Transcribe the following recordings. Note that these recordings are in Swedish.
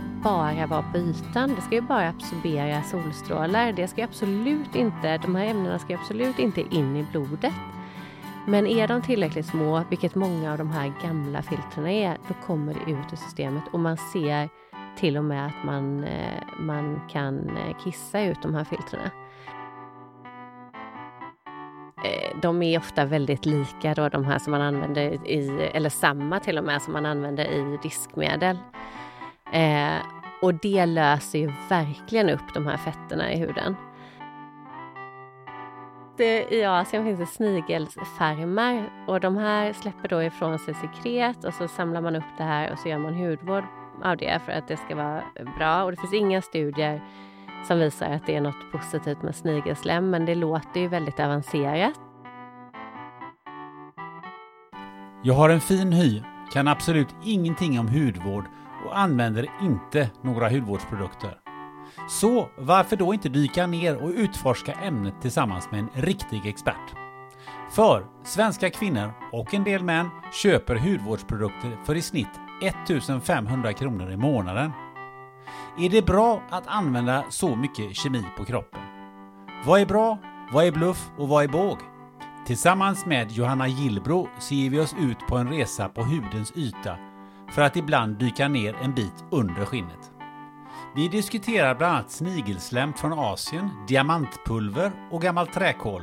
ju bara vara på ytan. Det ska ju bara absorbera solstrålar. Det ska absolut inte, de här ämnena ska absolut inte in i blodet. Men är de tillräckligt små, vilket många av de här gamla filtren är, då kommer det ut i systemet och man ser till och med att man, eh, man kan eh, kissa ut de här filtrerna. Eh, de är ofta väldigt lika då, de här som man använder i, eller samma till och med som man använder i diskmedel. Eh, och det löser ju verkligen upp de här fetterna i huden. Det, I Asien finns det snigelsfarmar och de här släpper då ifrån sig sekret och så samlar man upp det här och så gör man hudvård av det för att det ska vara bra. Och det finns inga studier som visar att det är något positivt med snigelslem, men det låter ju väldigt avancerat. Jag har en fin hy, kan absolut ingenting om hudvård och använder inte några hudvårdsprodukter. Så varför då inte dyka ner och utforska ämnet tillsammans med en riktig expert? För svenska kvinnor och en del män köper hudvårdsprodukter för i snitt 1500 kronor i månaden. Är det bra att använda så mycket kemi på kroppen? Vad är bra? Vad är bluff och vad är båg? Tillsammans med Johanna Gillbro så ger vi oss ut på en resa på hudens yta för att ibland dyka ner en bit under skinnet. Vi diskuterar bland annat snigelslem från Asien, diamantpulver och gammalt träkol.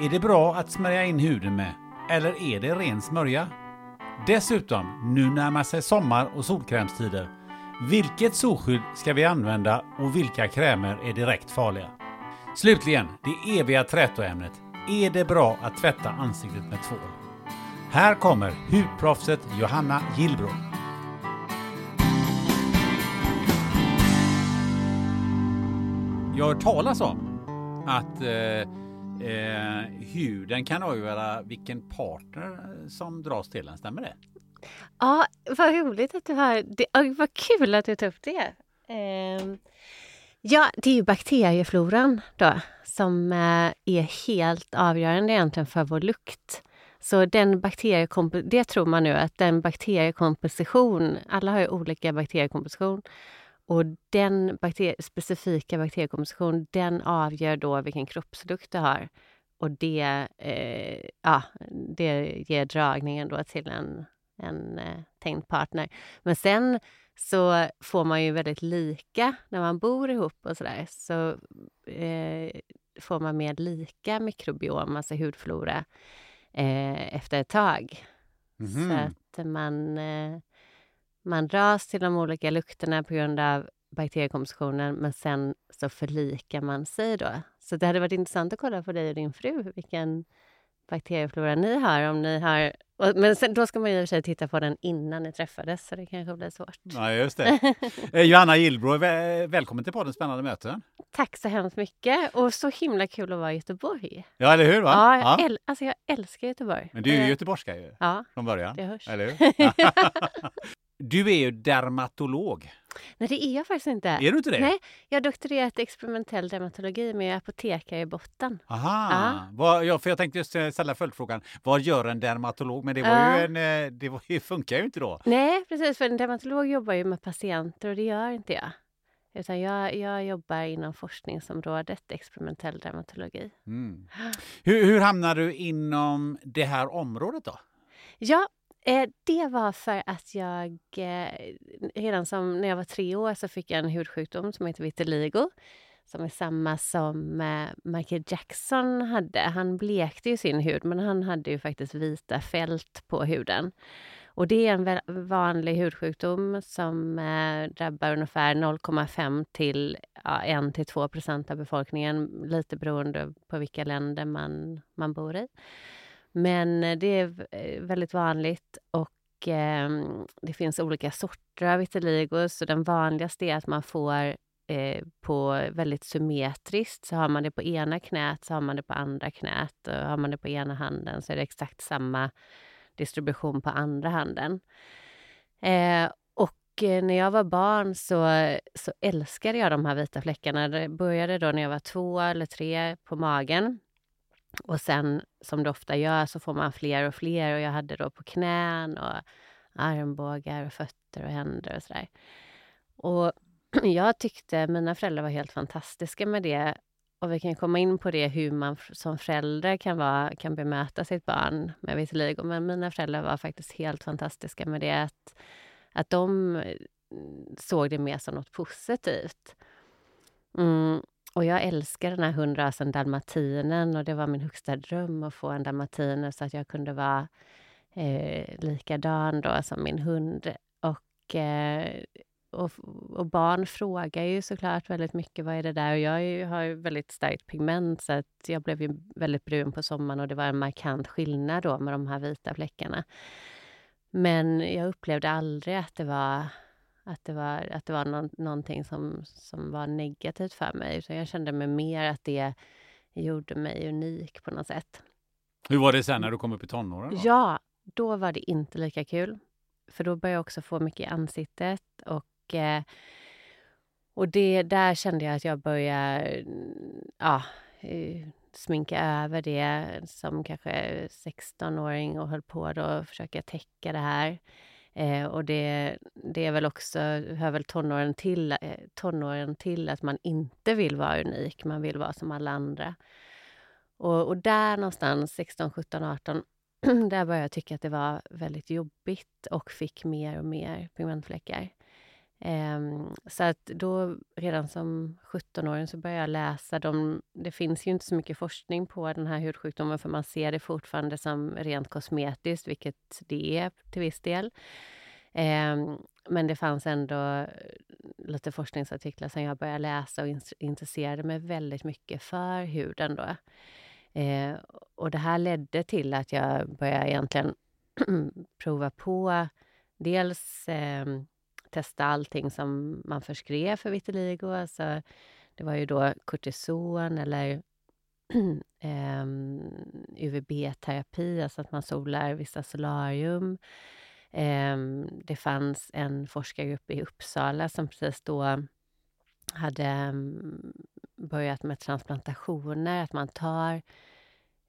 Är det bra att smörja in huden med? Eller är det ren smörja? Dessutom, nu närmar sig sommar och solkrämstider. Vilket solskydd ska vi använda och vilka krämer är direkt farliga? Slutligen, det eviga trätoämnet. Är det bra att tvätta ansiktet med tvål? Här kommer hudproffset Johanna Gillbro. Jag har hört talas om att eh, eh, huden kan avgöra vilken partner som dras till den. Stämmer det? Ja, vad roligt att du har det. Vad kul att du tog upp det. Eh, ja, det är ju bakteriefloran då som eh, är helt avgörande egentligen för vår lukt. Så den bakteriekomp- det tror man nu att den bakteriekomposition, alla har ju olika bakteriekomposition, och den bakterie, specifika bakteriekomposition, den avgör då vilken kroppslukt du har. Och det, eh, ja, det ger dragningen då till en, en eh, tänkt partner. Men sen så får man ju väldigt lika när man bor ihop och sådär. Så eh, får man mer lika mikrobiom, alltså hudflora, eh, efter ett tag. Mhm. Så att man, eh, man dras till de olika lukterna på grund av bakteriekompositionen, men sen så förlikar man sig då. Så det hade varit intressant att kolla på dig och din fru, vilken bakterieflora ni har. Om ni har men sen, då ska man ju i och för sig titta på den innan ni träffades, så det kanske blir svårt. Ja, just det. Eh, Johanna Gillbro, vä- välkommen till podden Spännande möten. Tack så hemskt mycket och så himla kul att vara i Göteborg. Ja, eller hur? Va? Ja, jag, äl- alltså jag älskar Göteborg. Men du är ju Eh, göteborgska ju, Ja, från början. det hörs. Eller hur? du är ju dermatolog. Nej, det är jag faktiskt inte. Är du inte det? Nej, jag har doktorerat i experimentell dermatologi men jag är apotekare i botten. Aha, Ja. Vad, ja, för jag tänkte just eh, ställa följdfrågan. Vad gör en dermatolog? Men det, var Ja. ju en, eh, det var, funkar ju inte då. Nej, precis. För en dermatolog jobbar ju med patienter och det gör inte jag. Utan jag, jag jobbar inom forskningsområdet experimentell dermatologi. Mm. Hur, hur hamnar du inom det här området då? Ja, Eh, det var för att jag eh, redan som när jag var tre år så fick jag en hudsjukdom som heter vitiligo. Som är samma som eh, Michael Jackson hade. Han blekte ju sin hud men han hade ju faktiskt vita fält på huden. Och det är en vanlig hudsjukdom som drabbar ungefär 0,5 till ja, 1 till 2 procent av befolkningen. Lite beroende på vilka länder man, man bor i. Men eh, det är eh, väldigt vanligt och eh, det finns olika sorter av vitiligo. Så den vanligaste är att man får eh, på väldigt symmetriskt. Så har man det på ena knät så har man det på andra knät. Och har man det på ena handen så är det exakt samma distribution på andra handen. Eh, och eh, när jag var barn så, så älskade jag de här vita fläckarna. Det började då när jag var två eller tre på magen. Och sen, som det ofta gör, så får man fler och fler. Och jag hade då på knän och armbågar och fötter och händer och sådär. Och jag tyckte mina föräldrar var helt fantastiska med det. Och vi kan komma in på det hur man som förälder kan, vara, kan bemöta sitt barn med vitiligo. Men mina föräldrar var faktiskt helt fantastiska med det. Att, att de eh, såg det mer som något positivt. Mm. Och jag älskar den här hundrasen dalmatinen och det var min högsta dröm att få en dalmatiner så att jag kunde vara eh, likadan då som min hund. Och, eh, och, och barn frågar ju såklart väldigt mycket vad är det där och jag ju, har ju väldigt starkt pigment så att jag blev ju väldigt brun på sommaren och det var en markant skillnad då med de här vita fläckarna. Men jag upplevde aldrig att det var att det var, att det var någon, någonting som, som var negativt för mig. Utan jag kände mig mer att det gjorde mig unik på något sätt. Hur var det sen när du kom upp i tonåren? Då? Ja, då var det inte lika kul. För då började jag också få mycket i ansiktet. Och, eh, och det, där kände jag att jag började mm, ja, eh, sminka över det som kanske 16-åring och höll på då att försöka täcka det här. Eh, och det, det är väl också, hör väl tonåren till, eh, tonåren till att man inte vill vara unik, man vill vara som alla andra. Och, och där någonstans, 16, 17, 18, där började jag tycka att det var väldigt jobbigt och fick mer och mer pigmentfläckar. Ehm, så att då, redan som 17-åring, så började jag läsa. De, det finns ju inte så mycket forskning på den här hudsjukdomen för man ser det fortfarande som rent kosmetiskt, vilket det är till viss del. Ehm, men det fanns ändå lite forskningsartiklar som jag började läsa och intresserade mig väldigt mycket för huden då. Ehm, och det här ledde till att jag började egentligen prova på dels testa allting som man förskrev för vitiligo. Alltså, det var ju då kortison eller ehm, UVB-terapi, alltså att man solar vissa solarium. Ehm, det fanns en forskargrupp i Uppsala som precis då hade mm, börjat med transplantationer, att man tar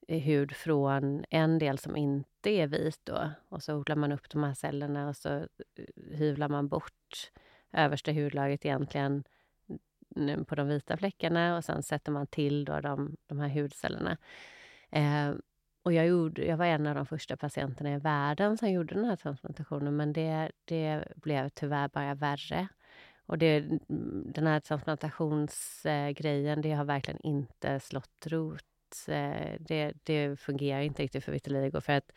hud från en del som inte är vit då och så odlar man upp de här cellerna och så eh, hyvlar man bort översta hudlagret egentligen på de vita fläckarna och sen sätter man till då de, de här hudcellerna. Eh, och jag, gjorde, jag var en av de första patienterna i världen som gjorde den här transplantationen men det, det blev tyvärr bara värre. Och det, mm, den här transplantationsgrejen, det har verkligen inte slått rot. Eh, Det, det fungerar inte riktigt för vitiligo för att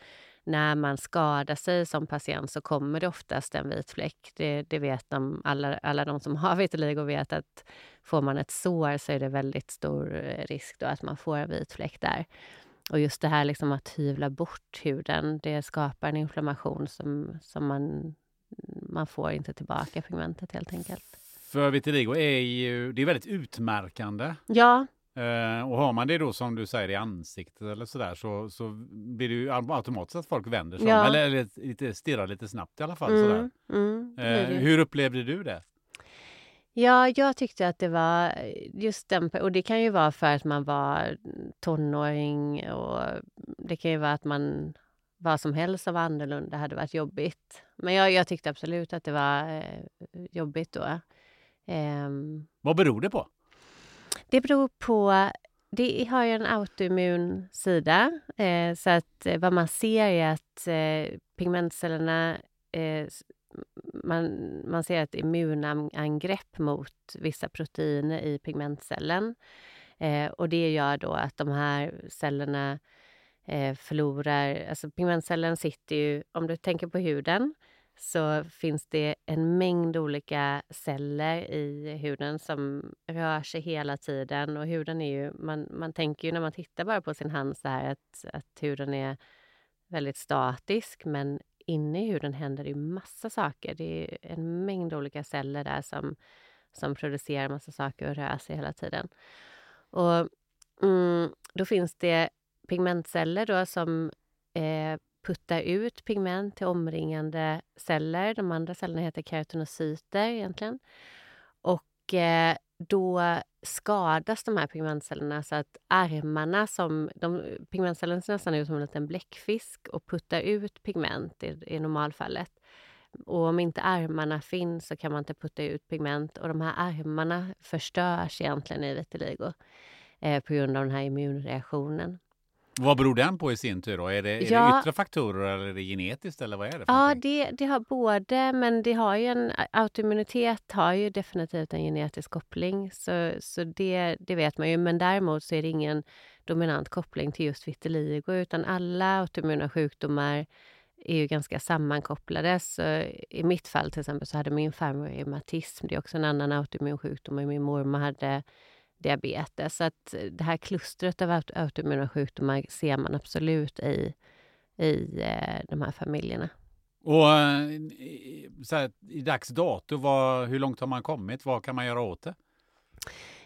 när man skadar sig som patient så kommer det oftast en vit fläck. Det, det vet de, alla, alla de som har vitiligo vet att får man ett sår så är det väldigt stor eh, risk då att man får en vit fläck där. Och just det här liksom att hyvla bort huden, det skapar en inflammation som, som man, man får inte tillbaka pigmentet helt enkelt. För vitiligo är ju det är väldigt utmärkande. Ja, och har man det då som du säger i ansiktet eller sådär så, så blir det ju automatiskt att folk vänder sig. Ja. Eller, eller lite, stirrar lite snabbt i alla fall. Sådär. mm, mm, det Eh, det. hur upplevde du det? Ja, jag tyckte att det var just den, och det kan ju vara för att man var tonåring och det kan ju vara att man vad som helst som var annorlunda hade varit jobbigt. Men jag, jag tyckte absolut att det var eh, jobbigt då. Um, vad beror det på? Det beror på det har ju en autoimmun sida. Eh, så att eh, vad man ser är att eh, pigmentcellerna eh, man, man ser ett immunangrepp mot vissa proteiner i pigmentcellen. Eh, och det gör då att de här cellerna eh, förlorar... Alltså pigmentcellen sitter ju... Om du tänker på huden så finns det en mängd olika celler i huden som rör sig hela tiden. Och huden är ju... Man, man tänker ju när man tittar bara på sin hand så här att, att huden är väldigt statisk men inne i huden händer det ju massa saker. Det är en mängd olika celler där som, som producerar massa saker och rör sig hela tiden. Och mm, Då finns det pigmentceller då som eh, puttar ut pigment till omringande celler. De andra cellerna heter keratinocyter egentligen. Och eh, då skadas de här pigmentcellerna så att armarna som... De, pigmentcellerna ser nästan ut som en liten bläckfisk och puttar ut pigment i, i normalfallet. Och om inte armarna finns så kan man inte putta ut pigment och de här armarna förstörs egentligen i vitiligo eh, på grund av den här immunreaktionen. Vad beror den på i sin tur? Då? Är, det, är ja, det yttre faktorer eller är det genetiskt? Eller vad är det ja, det, det, har både, men det har ju en, autoimmunitet har ju definitivt en genetisk koppling. Så, så det, det vet man ju. Men däremot så är det ingen dominant koppling till just vitiligo utan alla autoimmuna sjukdomar är ju ganska sammankopplade. Så I mitt fall till exempel så hade min farmor reumatism. Det är också en annan autoimmun sjukdom. Och min mormor hade diabetes. Så att det här klustret av autoimmuna sjukdomar ser man absolut i, i eh, de här familjerna. Och eh, så här, i dags dato, vad, hur långt har man kommit? Vad kan man göra åt det?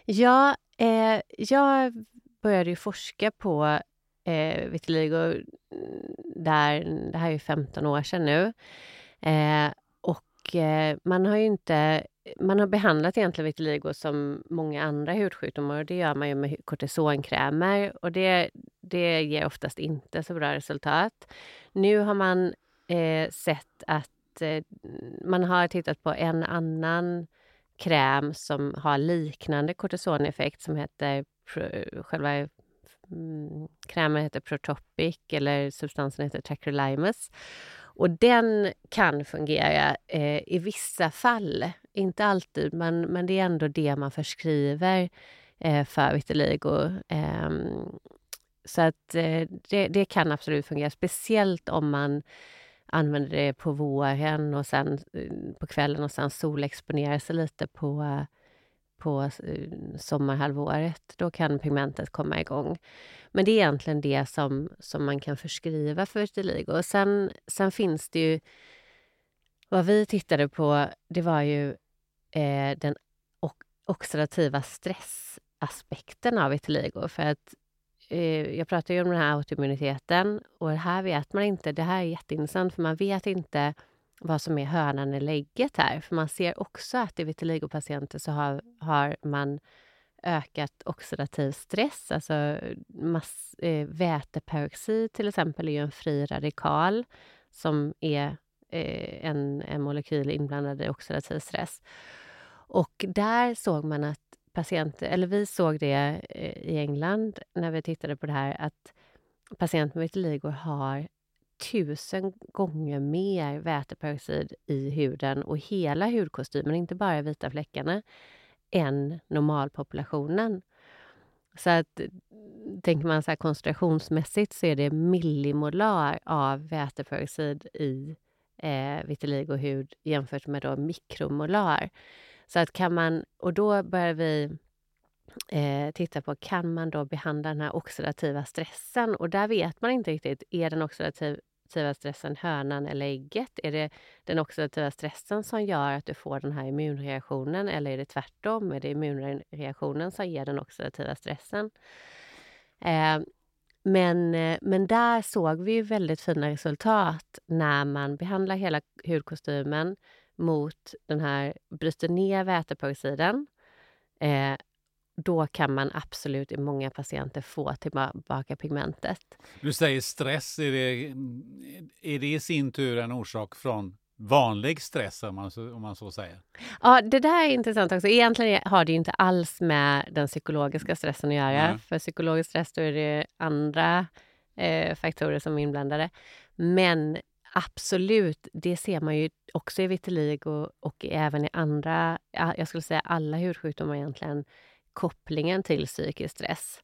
Ja, eh, jag började ju forska på eh, vitiligo mm, där, det här är 15 år sedan nu. Eh, och eh, man har ju inte man har behandlat egentligen vitiligo som många andra hudsjukdomar och det gör man ju med kortisonkrämer och det, det ger oftast inte så bra resultat. Nu har man eh, sett att eh, man har tittat på en annan kräm som har liknande kortisoneffekt som heter själva mm, krämen heter Protopic eller substansen heter Tacrolimus. Och den kan fungera eh, i vissa fall, inte alltid, men, men det är ändå det man förskriver eh, för vitiligo. Eh, så att eh, det, det, kan absolut fungera, speciellt om man använder det på våren och sen eh, på kvällen och sen solexponerar sig lite på på eh, sommarhalvåret. Då kan pigmentet komma igång. Men det är egentligen det som, som man kan förskriva för vitiligo. sen, sen finns det ju... Vad vi tittade på, det var ju eh, den oxidativa stressaspekten av vitiligo. För att eh, jag pratade ju om den här autoimmuniteten och här vet man inte. Det här är jätteintressant för man vet inte vad som är hönan eller lägget här. För man ser också att i vitiligopatienter så har, har man ökat oxidativ stress, alltså mass, eh, väteperoxid till exempel är ju en fri radikal som är eh, en, en molekyl inblandad i oxidativ stress. Och där såg man att patienter, eller vi såg det eh, i England när vi tittade på det här, att patienter med vitiligo har tusen gånger mer väteperoxid i huden och hela hudkostymen, inte bara vita fläckarna, än normalpopulationen. Så att tänker man så här koncentrationsmässigt så är det millimolar av väteperoxid i eh, vitiligohud jämfört med då mikromolar. Så att kan man, och då börjar vi eh, titta på, kan man då behandla den här oxidativa stressen? Och där vet man inte riktigt, är den oxidativa stressen hönan eller ägget? Är det den oxidativa stressen som gör att du får den här immunreaktionen eller är det tvärtom? Är det immunreaktionen som ger den oxidativa stressen? Eh, men, eh, men där såg vi väldigt fina resultat när man behandlar hela hudkostymen mot den här, bryter ner väteperoxiden, eh, då kan man absolut i många patienter få tillbaka pigmentet. Du säger stress, är det, är det i sin tur en orsak från vanlig stress om man, så, om man så säger? Ja, det där är intressant också. Egentligen har det inte alls med den psykologiska stressen att göra. Mm. För psykologisk stress då är det andra eh, faktorer som är inblandade. Men absolut, det ser man ju också i vitiligo och även i andra, jag skulle säga alla hudsjukdomar egentligen, kopplingen till psykisk stress.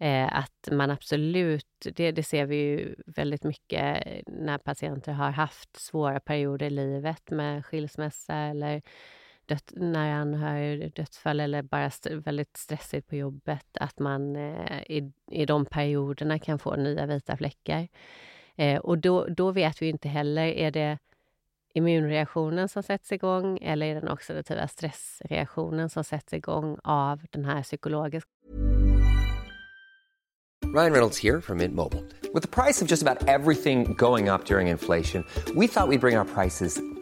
Eh, att man absolut, det, det, ser vi ju väldigt mycket när patienter har haft svåra perioder i livet med skilsmässa eller död, när anhörig dödsfall eller bara st väldigt stressigt på jobbet, att man eh, i, i de perioderna kan få nya vita fläckar. Eh, och då, då vet vi inte heller, är det immunreaktionen som sätts igång eller är den oxidativa stressreaktionen som sätts igång av den här psykologiska Ryan Reynolds här från Mint Mobile. Med priset på nästan allt som går upp under inflationen trodde vi att vi skulle bring våra priser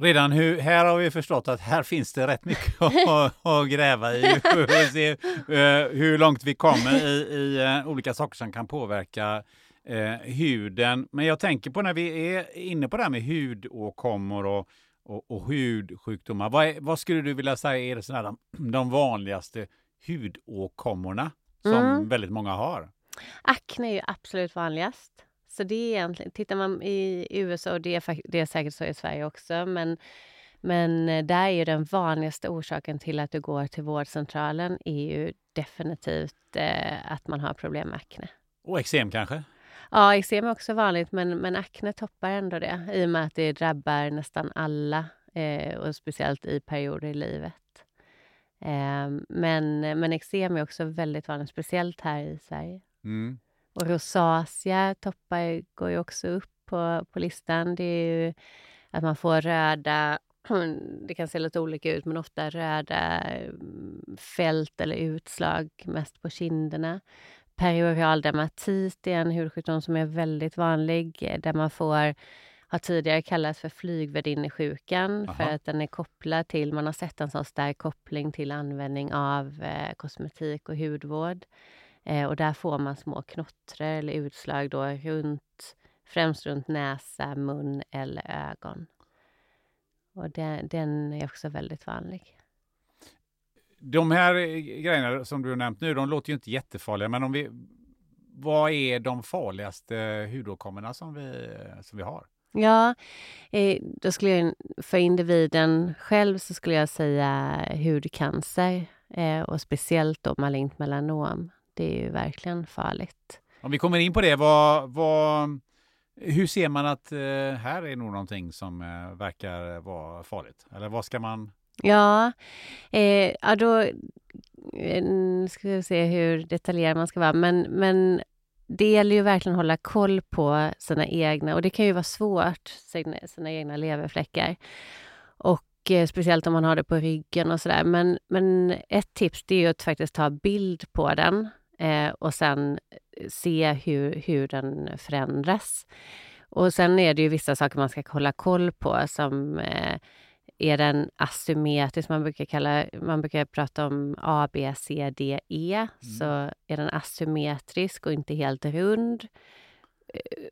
Redan hur, här har vi förstått att här finns det rätt mycket att, att gräva i. Vi se uh, hur långt vi kommer i, i uh, olika saker som kan påverka uh, huden. Men jag tänker på när vi är inne på det här med hudåkommor och, och, och hudsjukdomar. Vad, är, vad, skulle du vilja säga är det sådana de, de vanligaste hudåkommorna som mm. väldigt många har? Akne är ju absolut vanligast. Så det är egentligen, tittar man i USA, och det är, det är säkert så i Sverige också, men, men eh, där är ju den vanligaste orsaken till att du går till vårdcentralen är ju definitivt eh, att man har problem med akne. Och eksem kanske? Ja, eksem är också vanligt, men, men akne toppar ändå det i och med att det drabbar nästan alla eh, och speciellt i perioder i livet. Eh, men men eksem är också väldigt vanligt, speciellt här i Sverige. Mm. Och rosacea toppar, går ju också upp på, på listan. Det är ju att man får röda, det kan se lite olika ut, men ofta röda mm, fält eller utslag mest på kinderna. Perioral dermatit är en hudsjukdom som är väldigt vanlig, där man får har tidigare kallats för flygvärdinnesjukan för att den är kopplad till, man har sett en sån stark koppling till användning av eh, kosmetik och hudvård. Eh, och där får man små knottror eller utslag då runt, främst runt näsa, mun eller ögon. Och den, den är också väldigt vanlig. De här grejerna som du har nämnt nu, de låter ju inte jättefarliga, men om vi, vad är de farligaste hudåkommorna som vi, som vi har? Ja, eh, då skulle jag, för individen själv så skulle jag säga hudcancer eh, och speciellt då malignt melanom. Det är ju verkligen farligt. Om vi kommer in på det, vad, vad, hur ser man att eh, här är nog någonting som eh, verkar vara farligt? Eller vad ska man... Ja, eh, ja då eh, ska vi se hur detaljerad man ska vara. Men, men det gäller ju verkligen att hålla koll på sina egna, och det kan ju vara svårt, sina, sina egna leverfläckar. Och och eh, speciellt om man har det på ryggen och sådär. Men, men ett tips det är ju att faktiskt ta bild på den eh, och sen se hur, hur den förändras. Och sen är det ju vissa saker man ska hålla koll på som eh, är den asymmetrisk, man brukar, kalla, man brukar prata om A, B, C, D, E. Mm. Så är den asymmetrisk och inte helt rund, eh,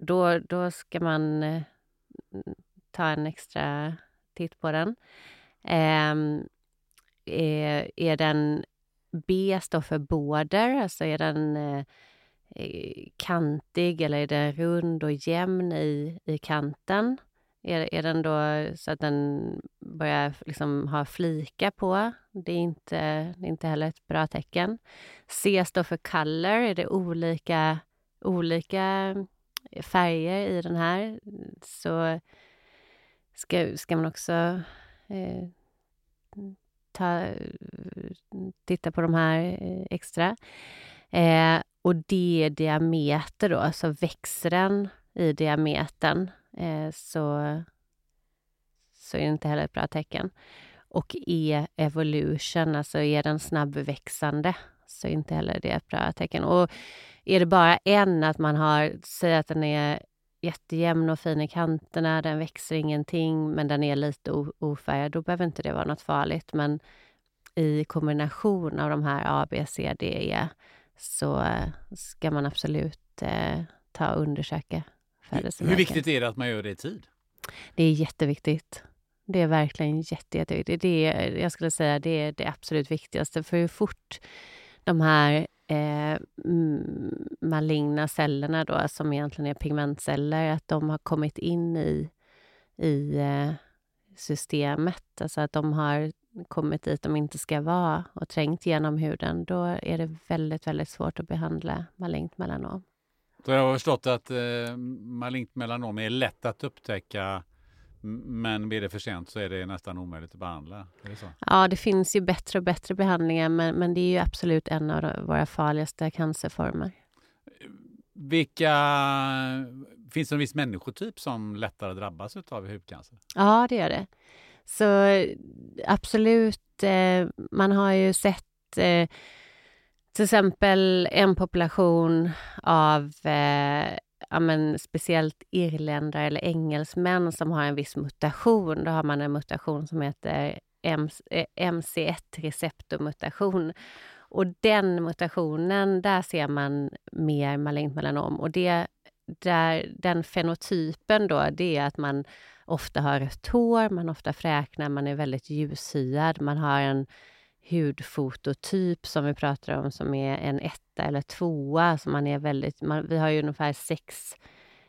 då, då ska man eh, ta en extra titt på den. Eh, är, är den B står för border, alltså är den eh, eh, kantig eller är den rund och jämn i, i kanten? Är, är den då så att den börjar liksom ha flika på? Det är, inte, det är inte heller ett bra tecken. C står för color. Är det olika, olika eh, färger i den här så ska, ska man också eh, ta, titta på de här eh, extra. Eh, och det är diameter då, alltså växer den i diametern eh, så, så är det inte heller ett bra tecken. Och är evolution, alltså är den snabbväxande så är inte heller det ett bra tecken. Och är det bara en, att man har, Säg att den är jättejämn och fin i kanterna, den växer ingenting, men den är lite ofärgad, då behöver inte det vara något farligt. Men i kombination av de här A, B, C, D, E så ska man absolut eh, ta och undersöka födelsemärken. Hur viktigt är det att man gör det i tid? Det är jätteviktigt. Det är verkligen jätte, jätteviktigt. Det är, jag skulle säga det är det absolut viktigaste. För hur fort de här eh, maligna cellerna då, som egentligen är pigmentceller, att de har kommit in i, i eh, systemet. Alltså att de har kommit dit de inte ska vara och trängt genom huden, då är det väldigt, väldigt svårt att behandla malignt melanom. Så jag har förstått att eh, malignt melanom är lätt att upptäcka men blir det för sent så är det nästan omöjligt att behandla? Det ja, det finns ju bättre och bättre behandlingar men, men det är ju absolut en av våra farligaste cancerformer. Vilka... Finns det en viss människotyp som lättare drabbas av hudcancer? Ja, det gör det. Så absolut, eh, man har ju sett eh, till exempel en population av eh, ja, men speciellt irländare eller engelsmän som har en viss mutation. Då har man en mutation som heter MC1-receptormutation. Eh, Och den mutationen, där ser man mer malignt melanom. Och det, där, den fenotypen då, det är att man ofta har rött hår, man ofta fräknar, man är väldigt ljushyad, man har en hudfototyp som vi pratar om som är en etta eller tvåa. Så man är väldigt, man, vi har ju ungefär sex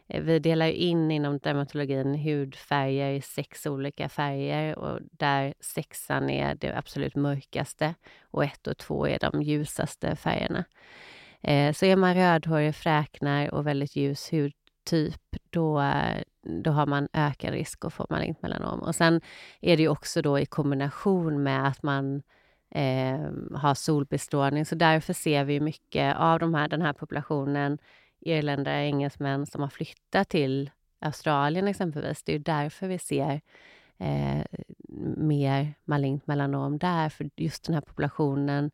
eh, vi delar in inom dermatologin hudfärger i sex olika färger och där sexan är det absolut mörkaste och ett och två är de ljusaste färgerna. Eh, så är man rödhårig, fräknar och väldigt ljus hudtyp, då, då har man ökad risk att få malignt melanom. Och sen är det också då i kombination med att man eh, har solbestrålning. Så därför ser vi mycket av de här, den här populationen irländare, engelsmän som har flyttat till Australien exempelvis. Det är därför vi ser eh, mer malignt melanom där, för just den här populationen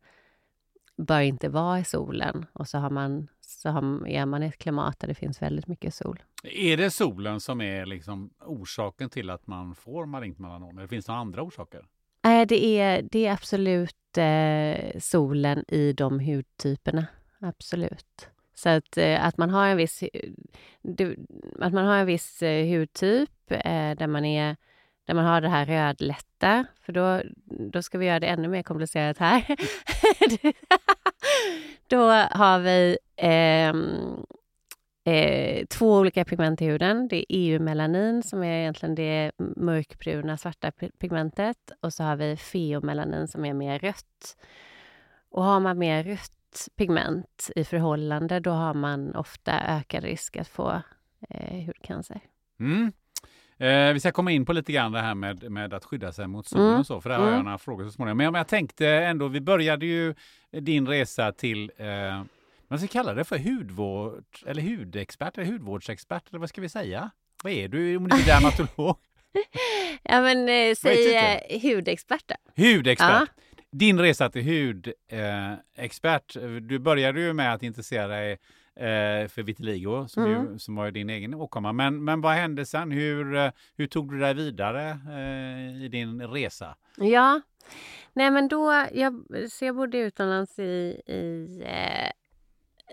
bör inte vara i solen och så, har man, så har, är man i ett klimat där det finns väldigt mycket sol. Är det solen som är liksom orsaken till att man får malignt melanom? Eller finns det några andra orsaker? Nej, det är, det är absolut eh, solen i de hudtyperna. Absolut. Så att, eh, att man har en viss, att man har en viss eh, hudtyp eh, där, man är, där man har det här rödlätta, för då, då ska vi göra det ännu mer komplicerat här. då har vi eh, eh, två olika pigment i huden. Det är EU-melanin som är egentligen det mörkbruna svarta pigmentet och så har vi feomelanin som är mer rött. Och har man mer rött pigment i förhållande då har man ofta ökad risk att få eh, hudcancer. Mm. Eh, vi ska komma in på lite grann det här med, med att skydda sig mot solen mm. och så, för det har jag mm. några frågor så småningom. Men jag tänkte ändå, vi började ju din resa till eh, man ska kalla det för hudvård eller hudexpert eller hudvårdsexpert eller vad ska vi säga? Vad är du om du är dermatolog? ja, men eh, säg eh, hudexpert då. Hudexpert. Ja. Din resa till hudexpert. du började ju med att intressera dig eh, för vitiligo som, Mm. ju, som var din egen åkomma. Men, men vad hände sen? Hur, eh, hur tog du dig vidare eh, i din resa? Ja, nej men då, jag, så jag bodde utomlands i, i, eh,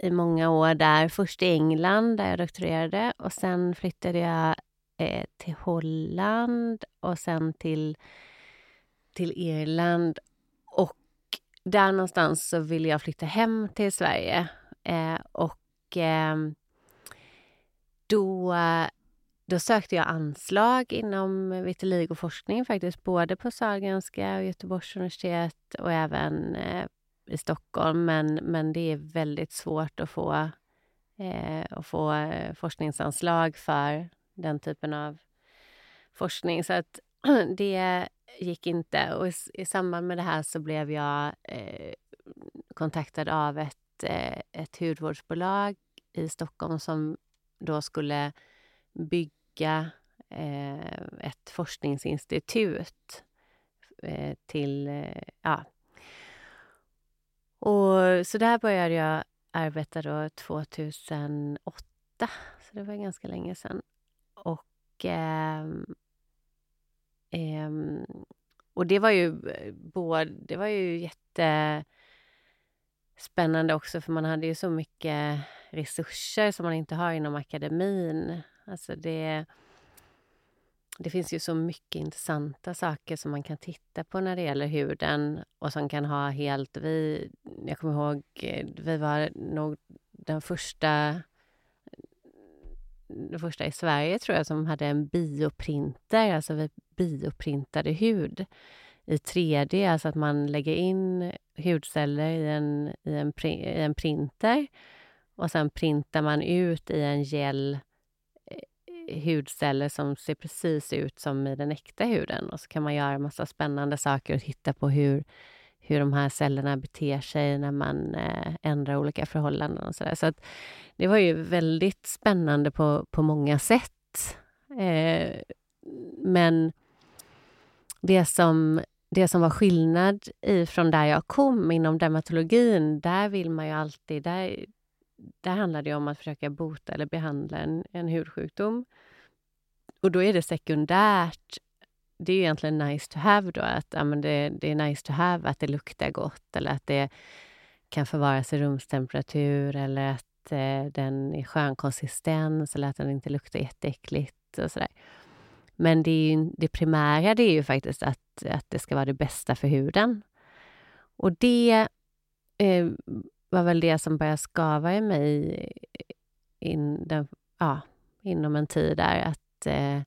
i många år där. Först i England där jag doktorerade och sen flyttade jag eh, till Holland och sen till, till Irland. Och där någonstans så ville jag flytta hem till Sverige. Eh, och eh, då då sökte jag anslag inom vitiligoforskning faktiskt, både på Sahlgrenska och Göteborgs universitet och även eh, i Stockholm. Men, men det är väldigt svårt att få, eh, att få eh, forskningsanslag för den typen av forskning. Så att det gick inte. Och i, i samband med det här så blev jag eh, kontaktad av ett, eh, ett hudvårdsbolag i Stockholm som då skulle bygga eh, ett forskningsinstitut eh, till... Eh, ja. Och, så där började jag arbeta då 2008, så det var ganska länge sedan. Och, eh, eh, och det var ju eh, både, det var ju jättespännande också för man hade ju så mycket resurser som man inte har inom akademin. Alltså det, det finns ju så mycket intressanta saker som man kan titta på när det gäller huden och som kan ha helt... Vi, jag kommer ihåg, eh, vi var nog den första den första i Sverige tror jag som hade en bioprinter, alltså vi bioprintade hud i 3D, alltså att man lägger in hudceller i en, i en, i en printer och sen printar man ut i en gel hudceller som ser precis ut som i den äkta huden. Och så kan man göra massa spännande saker och titta på hur, hur de här cellerna beter sig när man eh, ändrar olika förhållanden och sådär. Så att det var ju väldigt spännande på, på många sätt. Eh, men det som, det som var skillnad ifrån från där jag kom inom dermatologin, där vill man ju alltid... Där, där handlar det om att försöka bota eller behandla en, en hudsjukdom. Och då är det sekundärt. Det är ju egentligen nice to have då, att ja, men det, det är nice to have att det luktar gott eller att det kan förvaras i rumstemperatur eller att eh, den är skön konsistens eller att den inte luktar jätteäckligt och sådär. Men det, är ju, det primära det är ju faktiskt att, att det ska vara det bästa för huden. Och det eh, var väl det som började skava i mig in den, ja, inom en tid där. Att eh,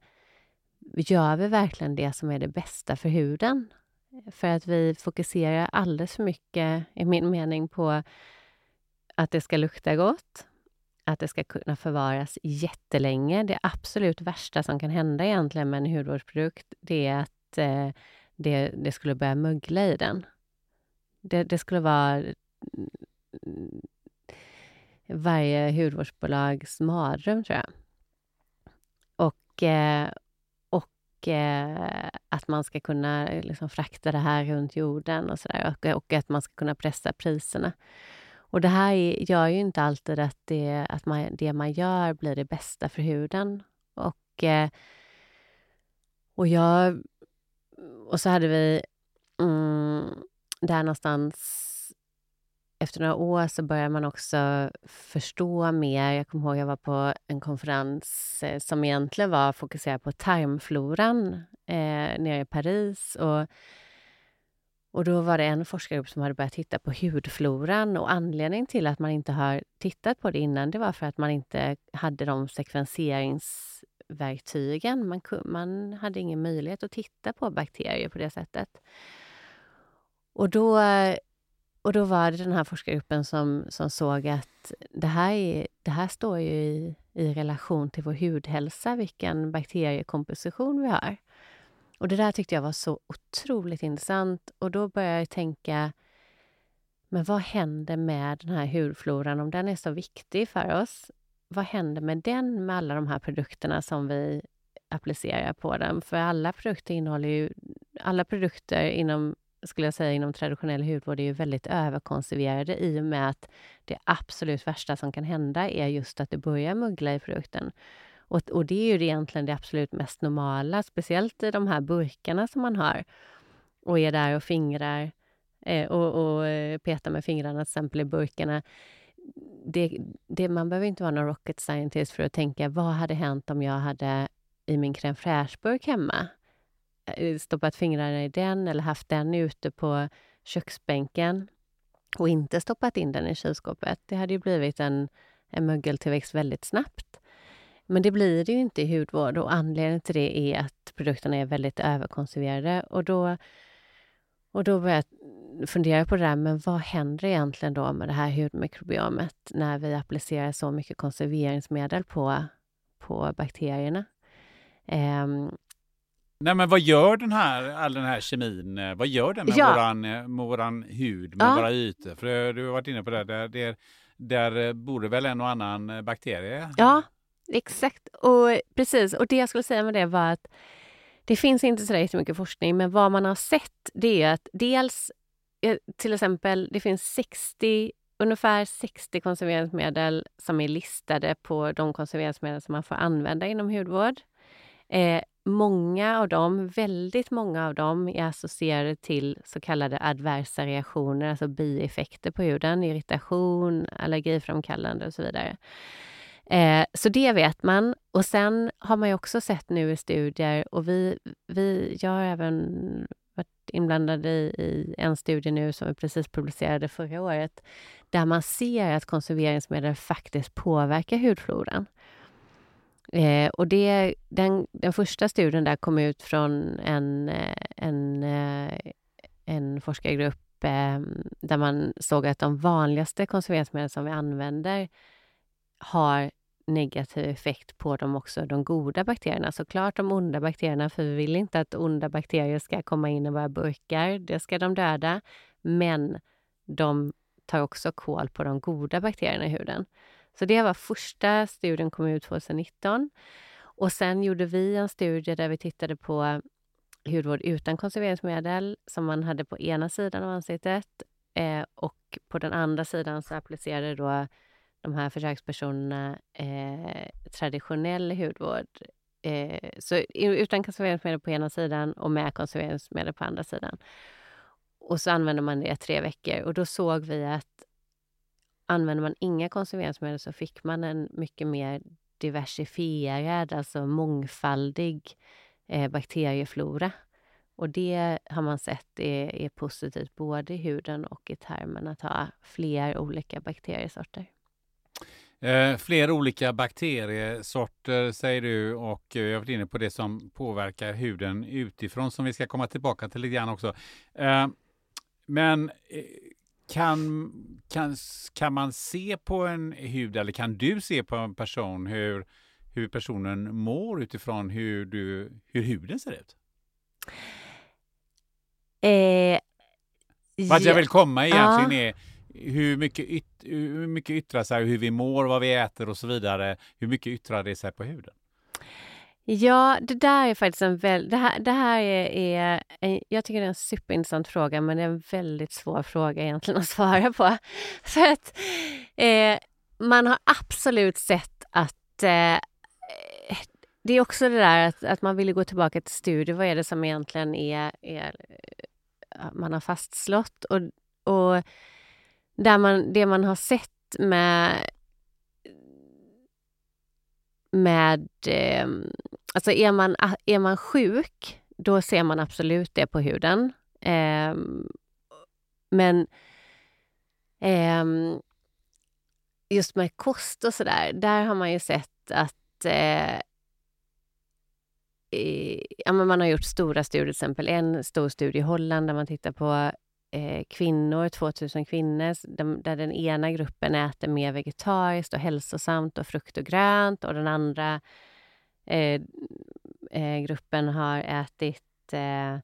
gör vi verkligen det som är det bästa för huden? För att vi fokuserar alldeles för mycket, i min mening, på att det ska lukta gott, att det ska kunna förvaras jättelänge. Det absolut värsta som kan hända egentligen med en hudvårdsprodukt, det är att eh, det, det skulle börja mögla i den. Det, det skulle vara varje hudvårdsbolags mardröm, tror jag. Och, eh, och eh, att man ska kunna liksom frakta det här runt jorden och, så där, och, och att man ska kunna pressa priserna. Och det här gör ju inte alltid att, det, att man, det man gör blir det bästa för huden. Och, eh, och jag... Och så hade vi mm, där någonstans efter några år så börjar man också förstå mer. Jag kommer ihåg jag var på en konferens eh, som egentligen var fokuserad på tarmfloran eh, nere i Paris. Och, och då var det en forskargrupp som hade börjat titta på hudfloran och anledningen till att man inte har tittat på det innan det var för att man inte hade de sekvenseringsverktygen. Man, man hade ingen möjlighet att titta på bakterier på det sättet. Och då och då var det den här forskargruppen som, som såg att det här, är, det här står ju i, i relation till vår hudhälsa, vilken bakteriekomposition vi har. Och det där tyckte jag var så otroligt intressant. Och då började jag tänka, men vad händer med den här hudfloran om den är så viktig för oss? Vad händer med den med alla de här produkterna som vi applicerar på den. För alla produkter innehåller ju... Alla produkter inom, skulle jag säga, inom traditionell hudvård är ju väldigt överkonserverade i och med att det absolut värsta som kan hända är just att det börjar muggla i produkten. Och, och det är ju egentligen det absolut mest normala, speciellt i de här burkarna som man har och är där och fingrar eh, och, och eh, petar med fingrarna till exempel i burkarna. Det, det, man behöver inte vara någon rocket scientist för att tänka vad hade hänt om jag hade i min crème fraîche-burk hemma Eh, stoppat fingrarna i den eller haft den ute på köksbänken och inte stoppat in den i kylskåpet. Det hade ju blivit en, en mögeltillväxt väldigt snabbt. Men det blir det ju inte i hudvård och anledningen till det är att produkterna är väldigt överkonserverade. Och då, och då börjar jag fundera på det där, men vad händer egentligen då med det här hudmikrobiomet när vi applicerar så mycket konserveringsmedel på, på bakterierna? Um, Nej men vad gör den här, all den här kemin, eh, vad gör den med, ja. våran, eh, med våran hud, med ja. våra ytor? För du har varit inne på det, där, där, där bor det väl en och annan bakterie? Ja, Exakt, och precis. Och det jag skulle säga med det var att det finns inte så jättemycket forskning, men vad man har sett det är att dels eh, till exempel, det finns 60, ungefär 60 konserveringsmedel som är listade på de konserveringsmedel som man får använda inom hudvård. Eh, många av dem, väldigt många av dem, är associerade till så kallade adversa reaktioner, alltså bieffekter på huden, irritation, allergiframkallande och så vidare. Eh, så det vet man. Och sen har man ju också sett nu i studier och vi, vi jag har även varit inblandad i, i en studie nu som vi precis publicerade förra året där man ser att konserveringsmedel faktiskt påverkar hudfloran. Eh, och det, den, den första studien där kom ut från en, eh, en, eh, en forskargrupp eh, där man såg att de vanligaste konserveringsmedel som vi använder har negativ effekt på de också, de goda bakterierna. Såklart de onda bakterierna, för vi vill inte att onda bakterier ska komma in i våra burkar. Det ska de döda. Men de tar också kål på de goda bakterierna i huden. Så det var första studien kom ut 2019. Och sen gjorde vi en studie där vi tittade på hudvård utan konserveringsmedel som man hade på ena sidan av ansiktet. Eh, och på den andra sidan så applicerade då de här försökspersonerna eh, traditionell hudvård. Eh, så utan konserveringsmedel på ena sidan och med konserveringsmedel på andra sidan. Och så använde man det i tre veckor och då såg vi att använder man inga konserveringsmedel så fick man en mycket mer diversifierad, alltså mångfaldig eh, bakterieflora. Och det har man sett är, är positivt både i huden och i tarmen att ha fler olika bakteriesorter. Eh, fler olika bakteriesorter säger du och eh, jag har varit inne på det som påverkar huden utifrån som vi ska komma tillbaka till lite grann också. Eh, men eh, kan, kan, kan man se på en hud eller kan du se på en person hur, hur personen mår utifrån hur, du, hur huden ser ut? Eh, Vart jag vill komma egentligen ja. är hur mycket, yt, hur mycket yttrar sig hur vi mår, vad vi äter och så vidare. Hur mycket yttrar det sig på huden? Ja, det där är faktiskt en väldigt... Det här, det här är, är jag tycker det är en superintressant fråga, men det är en väldigt svår fråga egentligen att svara på. För att eh, man har absolut sett att eh, det är också det där att, att man vill gå tillbaka till studier. Vad är det som egentligen är, är eh, man har fastslått? Och, och där man, det man har sett med med... Eh, alltså är man, ah, är man sjuk, då ser man absolut det på huden. Eh, men eh, just med kost och sådär, där har man ju sett att eh, ja, men man har gjort stora studier, till exempel en stor studie i Holland där man tittar på eh, kvinnor, 2000 kvinnor, de, där den ena gruppen äter mer vegetariskt och hälsosamt och frukt och grönt och den andra Eh, eh, gruppen har ätit eh,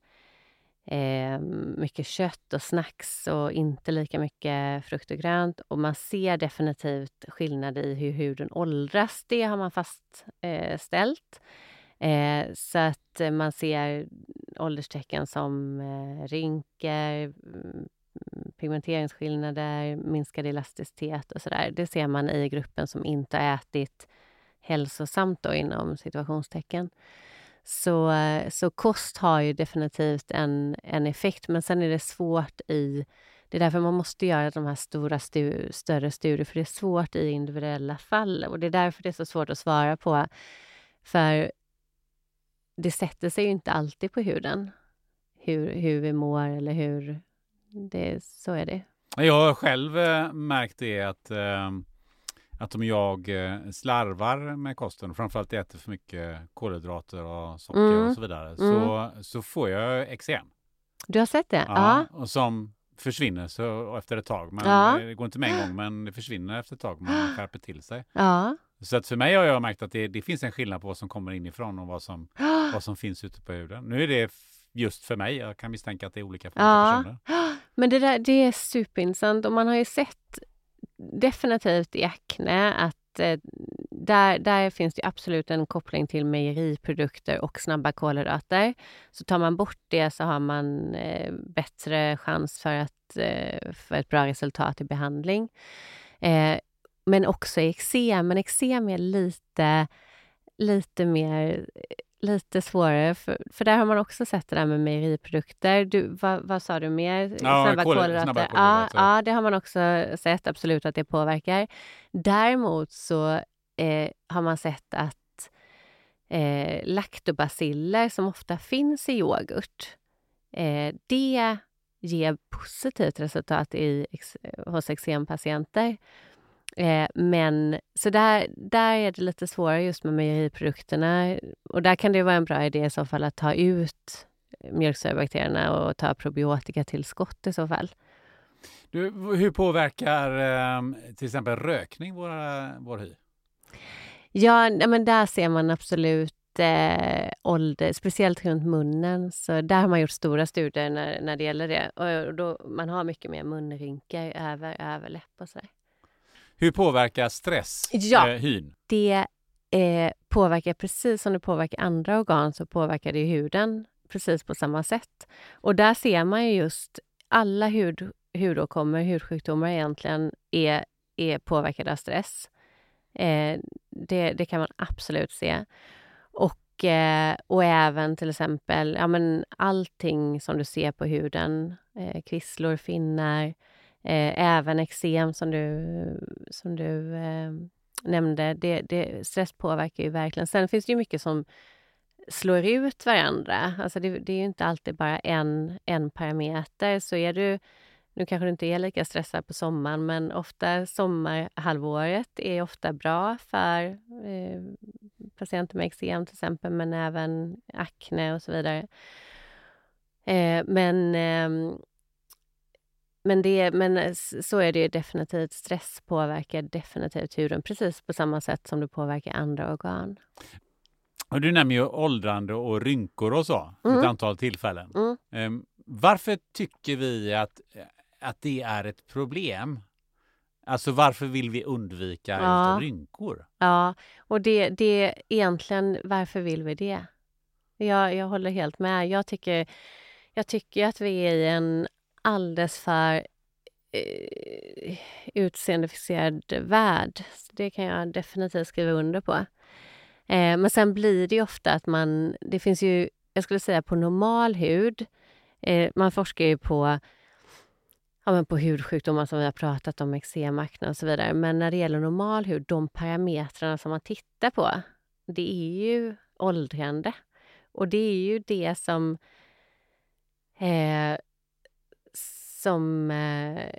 eh, mycket kött och snacks och inte lika mycket frukt och grönt. Och man ser definitivt skillnad i hur huden åldras. Det har man fastställt. Eh, eh, så att man ser ålderstecken som eh, rynkor, mm, pigmenteringsskillnader, minskad elasticitet och sådär. Det ser man i gruppen som inte har ätit hälsosamt då inom situationstecken. Så, så kost har ju definitivt en, en effekt, men sen är det svårt i... Det är därför man måste göra de här stora stu, större studier, för det är svårt i individuella fall. Och det är därför det är så svårt att svara på. För det sätter sig ju inte alltid på huden, hur, hur vi mår eller hur... Det, så är det. Jag har själv eh, märkt det att eh, att om jag eh, slarvar med kosten, framförallt äter för mycket kolhydrater och socker mm. och så vidare, så, mm. så får jag eksem. Du har sett det? Ja. ja. Och som försvinner så efter ett tag. Men ja. Det går inte med en gång, men det försvinner efter ett tag. Man skärper till sig. Ja. Så att för mig har jag märkt att det, det, finns en skillnad på vad som kommer inifrån och vad som, vad som finns ute på huden. Nu är det just för mig. Jag kan misstänka att det är olika för olika personer. Men det, där, det är superintressant och man har ju sett definitivt i akne att eh, där, där finns det absolut en koppling till mejeriprodukter och snabba kolhydrater. Så tar man bort det så har man eh, bättre chans för, att, eh, för ett bra resultat i behandling. Eh, men också i eksem. Men eksem är lite, lite mer eh, lite svårare, för, för där har man också sett det där med mejeriprodukter. Du, vad, vad sa du mer? Ja, snabba kolhydrater. Ja, ja, det har man också sett absolut att det påverkar. Däremot så eh, har man sett att eh, laktobaciller som ofta finns i yoghurt, eh, det ger positivt resultat i, hos eksempatienter. Eh, men så där, där är det lite svårare just med mejeriprodukterna. Och där kan det vara en bra idé i så fall att ta ut mjölksyrabakterierna och ta probiotikatillskott i så fall. Du, hur påverkar eh, till exempel rökning våra, vår hy? Ja, men där ser man absolut eh, ålder, speciellt runt munnen. Så där har man gjort stora studier när, när det gäller det. Och då, man har mycket mer munrynkor över överläpp och sådär. Hur påverkar stress ja, eh, hyn? Det eh, påverkar precis som det påverkar andra organ så påverkar det huden precis på samma sätt. Och där ser man ju just alla hud, hudåkommor, hudsjukdomar egentligen är, är påverkade av stress. Eh, det, det, kan man absolut se. Och, eh, och även till exempel ja, men allting som du ser på huden, eh, kvisslor, finnar, Eh, även eksem som du, som du eh, nämnde. Det, det, stress påverkar ju verkligen. Sen finns det ju mycket som slår ut varandra. Alltså det, det är ju inte alltid bara en, en parameter. Så är du, nu kanske du inte är lika stressad på sommaren, men ofta sommarhalvåret är ofta bra för eh, patienter med eksem till exempel, men även akne och så vidare. Eh, men eh, men, det, men eh, så är det definitivt. Stress påverkar definitivt huden precis på samma sätt som det påverkar andra organ. Och du nämner ju åldrande och rynkor och så, mm. ett antal tillfällen. Mm. Um, varför tycker vi att, att det är ett problem? Alltså varför vill vi undvika ja. rynkor? Ja, och det, det egentligen, varför vill vi det? Jag, jag håller helt med. Jag tycker, jag tycker att vi är i en alldeles för eh, utseendefixerad värld. Så det kan jag definitivt skriva under på. Eh, men sen blir det ofta att man... Det finns ju, jag skulle säga på normal hud, eh, man forskar ju på ja, men på hudsjukdomar som vi har pratat om, eksem, akne och så vidare. Men när det gäller normal hud, de parametrarna som man tittar på, det är ju åldrande. Och det är ju det som eh, som, eh,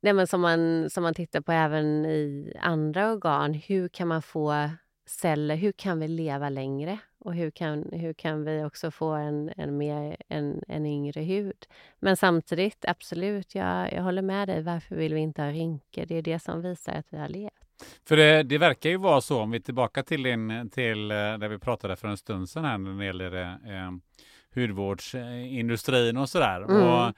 nej men som, man, som man tittar på även i andra organ. Hur kan man få celler, hur kan vi leva längre? Och hur kan, hur kan vi också få en, en, mer, en, en yngre hud? Men samtidigt, absolut, jag, jag håller med dig. Varför vill vi inte ha rynkor? Det är det som visar att vi har levt. För det, det, verkar ju vara så, om vi är tillbaka till, din, till eh, där vi pratade för en stund sedan här när det gäller eh, hudvårdsindustrin och sådär. Mm. Och Eh,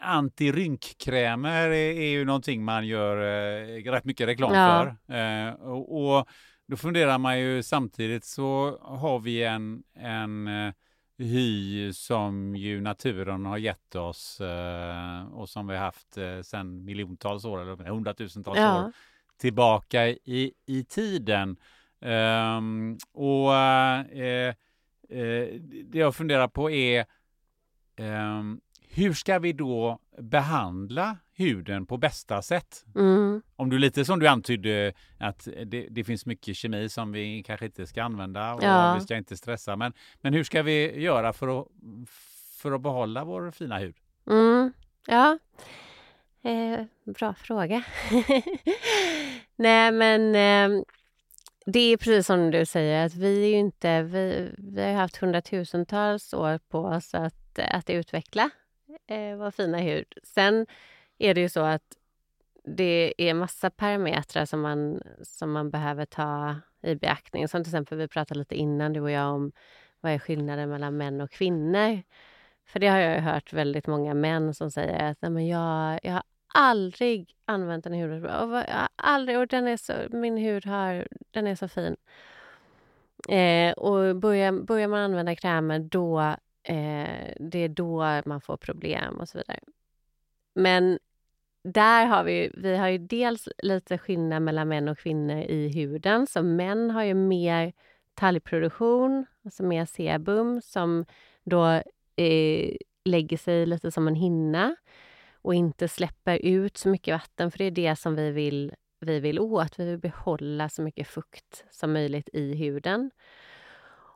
antirynkkrämer är, är ju någonting man gör eh, rätt mycket reklam ja. för. Eh, och, och, då funderar man ju samtidigt så har vi en, en eh, hy som ju naturen har gett oss eh, och som vi har haft eh, sedan miljontals år eller hundratusentals Ja. år tillbaka i, i tiden. Ehm, och eh, eh, det jag funderar på är ehm, hur ska vi då behandla huden på bästa sätt? Mm. Om du lite som du antydde att det, det finns mycket kemi som vi kanske inte ska använda och Ja. vi ska inte stressa. Men, men hur ska vi göra för att, för att behålla vår fina hud? Mm, ja. Eh, bra fråga. Nej, men eh, det är precis som du säger att vi är inte... Vi, vi har haft hundratusentals år på oss att, att utveckla eh, vad fina hud. Sen är det ju så att det är massa parametrar som man, som man behöver ta i beaktning. Som till exempel, vi pratade lite innan du och jag om vad är skillnaden mellan män och kvinnor. För det har jag ju hört väldigt många män som säger att Nej, men jag, jag har aldrig använt en hudvårdsprodukt. och jag har aldrig, och den är så, min hud har, den är så fin. Eh, och börjar, börjar man använda krämer då, eh, det är då man får problem och så vidare. Men där har vi, vi har ju dels lite skillnad mellan män och kvinnor i huden. Så män har ju mer talgproduktion, alltså mer sebum som då eh, lägger sig lite som en hinna och inte släpper ut så mycket vatten, för det är det som vi vill, vi vill åt. Vi vill behålla så mycket fukt som möjligt i huden.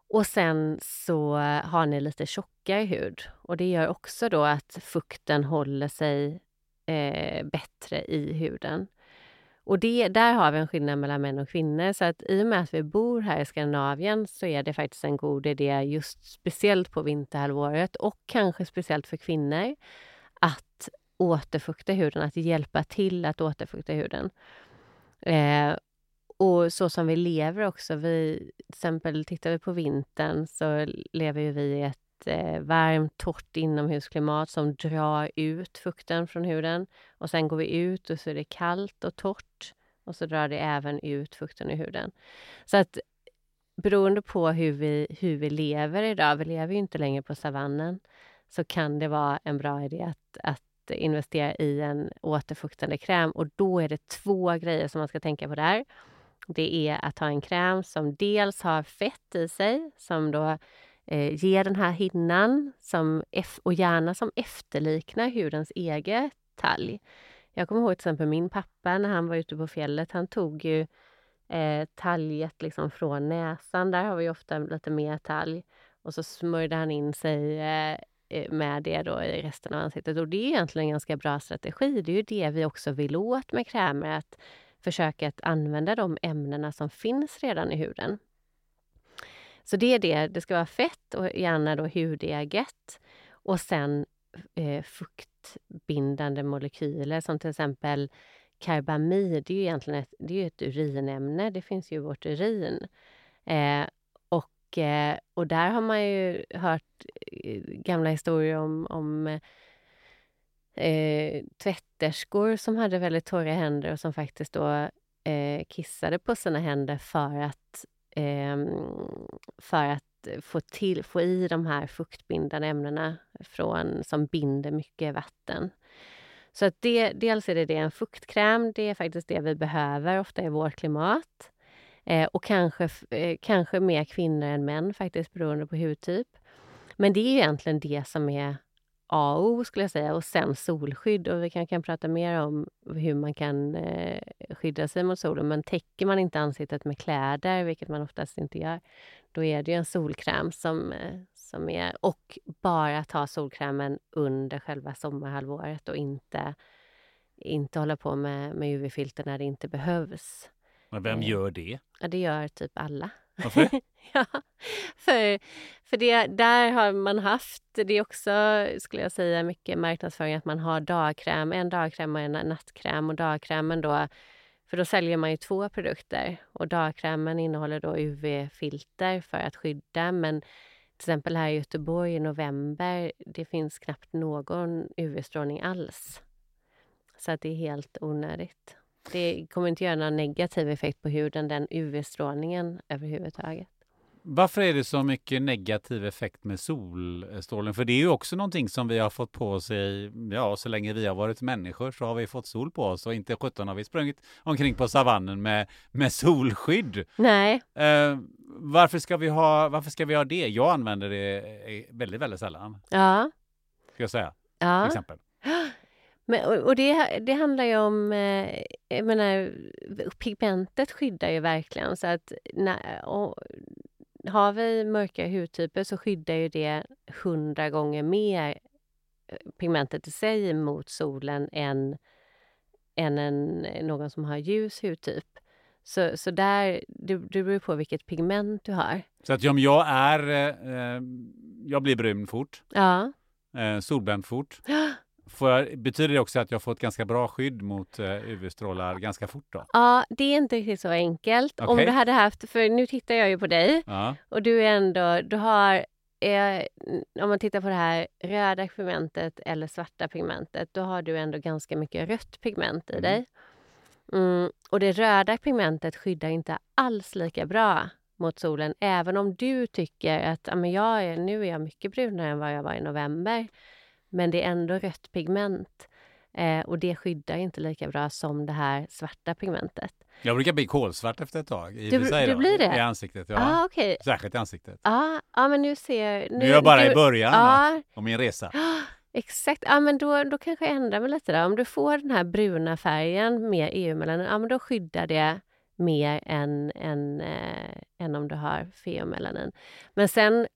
Och sen så har ni lite tjockare hud och det gör också då att fukten håller sig eh, bättre i huden. Och det, där har vi en skillnad mellan män och kvinnor. Så att i och med att vi bor här i Skandinavien så är det faktiskt en god idé just speciellt på vinterhalvåret och kanske speciellt för kvinnor att återfukta huden, att hjälpa till att återfukta huden. Eh, och så som vi lever också, vi, till exempel tittar vi på vintern så lever ju vi i ett eh, varmt, torrt inomhusklimat som drar ut fukten från huden. Och sen går vi ut och så är det kallt och torrt och så drar det även ut fukten i huden. Så att beroende på hur vi, hur vi lever idag, vi lever ju inte längre på savannen, så kan det vara en bra idé att, att investera i en återfuktande kräm. Och då är det två grejer som man ska tänka på där. Det är att ha en kräm som dels har fett i sig, som då eh, ger den här hinnan som och gärna som efterliknar hudens eget talg. Jag kommer ihåg till exempel min pappa när han var ute på fjället. Han tog ju eh, talget liksom från näsan. Där har vi ofta lite mer talg. Och så smörjde han in sig eh, eh med det då i resten av ansiktet. Och det är egentligen en ganska bra strategi. Det är ju det vi också vill åt med krämer. Att försöka att använda de ämnena som finns redan i huden. Så det är det. Det ska vara fett och gärna då hudäget. Och sen eh, fuktbindande molekyler som till exempel karbamid. Det är ju egentligen ett, det är ett urinämne. Det finns ju i vårt urin. Eh, och, eh, och där har man ju hört eh, gamla historier om, om eh, eh, tvätterskor som hade väldigt torra händer och som faktiskt då eh, kissade på sina händer för att, eh, för att få, till, få i de här fuktbindande ämnena från, som binder mycket vatten. Så att det, dels är det, det en fuktkräm, det är faktiskt det vi behöver ofta i vårt klimat. Eh, och kanske, eh, kanske mer kvinnor än män faktiskt beroende på hudtyp. Men det är ju egentligen det som är A och O skulle jag säga och sen solskydd och vi kan, kan prata mer om hur man kan eh, skydda sig mot solen men täcker man inte ansiktet med kläder, vilket man oftast inte gör, då är det en solkräm som, eh, som är och bara ta solkrämen under själva sommarhalvåret och inte, inte hålla på med, med UV-filter när det inte behövs. Men vem Eh. gör det? Ja, det gör typ alla. Varför det? ja, för, för det, där har man haft, det är också skulle jag säga mycket marknadsföring att man har dagkräm, en dagkräm och en nattkräm och dagkrämen då, för då säljer man ju två produkter och dagkrämen innehåller då UV-filter för att skydda men till exempel här i Göteborg i november, det finns knappt någon UV-strålning alls. Så att det är helt onödigt. Det kommer inte göra någon negativ effekt på huden, den UV-strålningen överhuvudtaget. Varför är det så mycket negativ effekt med solstrålning? För det är ju också någonting som vi har fått på oss i, ja, så länge vi har varit människor så har vi fått sol på oss och inte sjutton har vi sprungit omkring på savannen med, med solskydd. Nej. Eh, varför, ska vi ha, varför ska vi ha det? Jag använder det väldigt, väldigt sällan. Ja. Ska jag säga. Ja. Till exempel. Men, och och det, det handlar ju om... Eh, jag menar, pigmentet skyddar ju verkligen. Så att när, och, har vi mörka hudtyper så skyddar ju det hundra gånger mer eh, pigmentet i sig mot solen än, än en, någon som har ljus hudtyp. Så, så där, det, det beror på vilket pigment du har. Så att om jag är... Eh, jag blir brun fort. Ja. Eh, solbränd fort. Jag, betyder det också att jag får ett ganska bra skydd mot uh, UV-strålar ganska fort då? Ja, det är inte riktigt så enkelt. Okej. Om du hade haft, för nu tittar jag ju på dig Ja. och du är ändå, du har, eh, om man tittar på det här röda pigmentet eller svarta pigmentet, då har du ändå ganska mycket rött pigment i Mm. dig. Mm, och det röda pigmentet skyddar inte alls lika bra mot solen, även om du tycker att men jag är, nu är jag mycket brunare än vad jag var i november. Men det är ändå rött pigment. Eh, och det skyddar inte lika bra som det här svarta pigmentet. Jag brukar bli kolsvart efter ett tag. I, Du- du blir det? I ansiktet, ja. Ah, okej. Särskilt i ansiktet. Ja, ja, men nu ser... Nu, Nu är jag bara du, i början Ja, av min resa. exakt. Ja, men då, då kanske jag ändrar mig lite. Då. Om du får den här bruna färgen med EU-melanin, ja, men då skyddar det mer än, än, eh, än om du har feomelanin. Men sen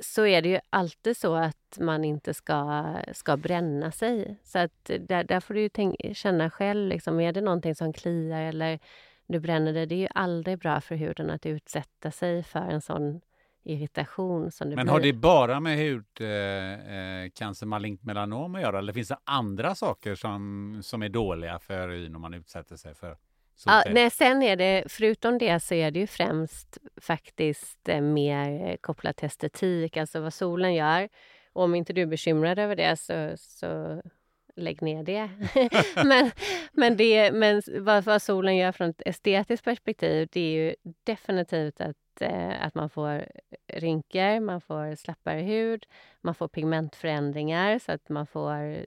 så är det ju alltid så att man inte ska, ska bränna sig. Så att eh, där, där får du ju tänk, känna själv, liksom, är det någonting som kliar eller du bränner det. Det är ju aldrig bra för huden att utsätta sig för en sån irritation som det Men blir. har det bara med hudcancer, eh, cancer, malignt melanom att göra? Eller finns det andra saker som, som är dåliga för hyn om man utsätter sig för Ja, nej, sen är det, förutom det så är det ju främst faktiskt eh, mer eh, kopplat till estetik, alltså vad solen gör. Och om inte du är bekymrad över det så, så lägg ner det. men men, det, men vad, vad solen gör från ett estetiskt perspektiv, det är ju definitivt att, eh, att man får rynkor, man får slappare hud, man får pigmentförändringar så att man får mm,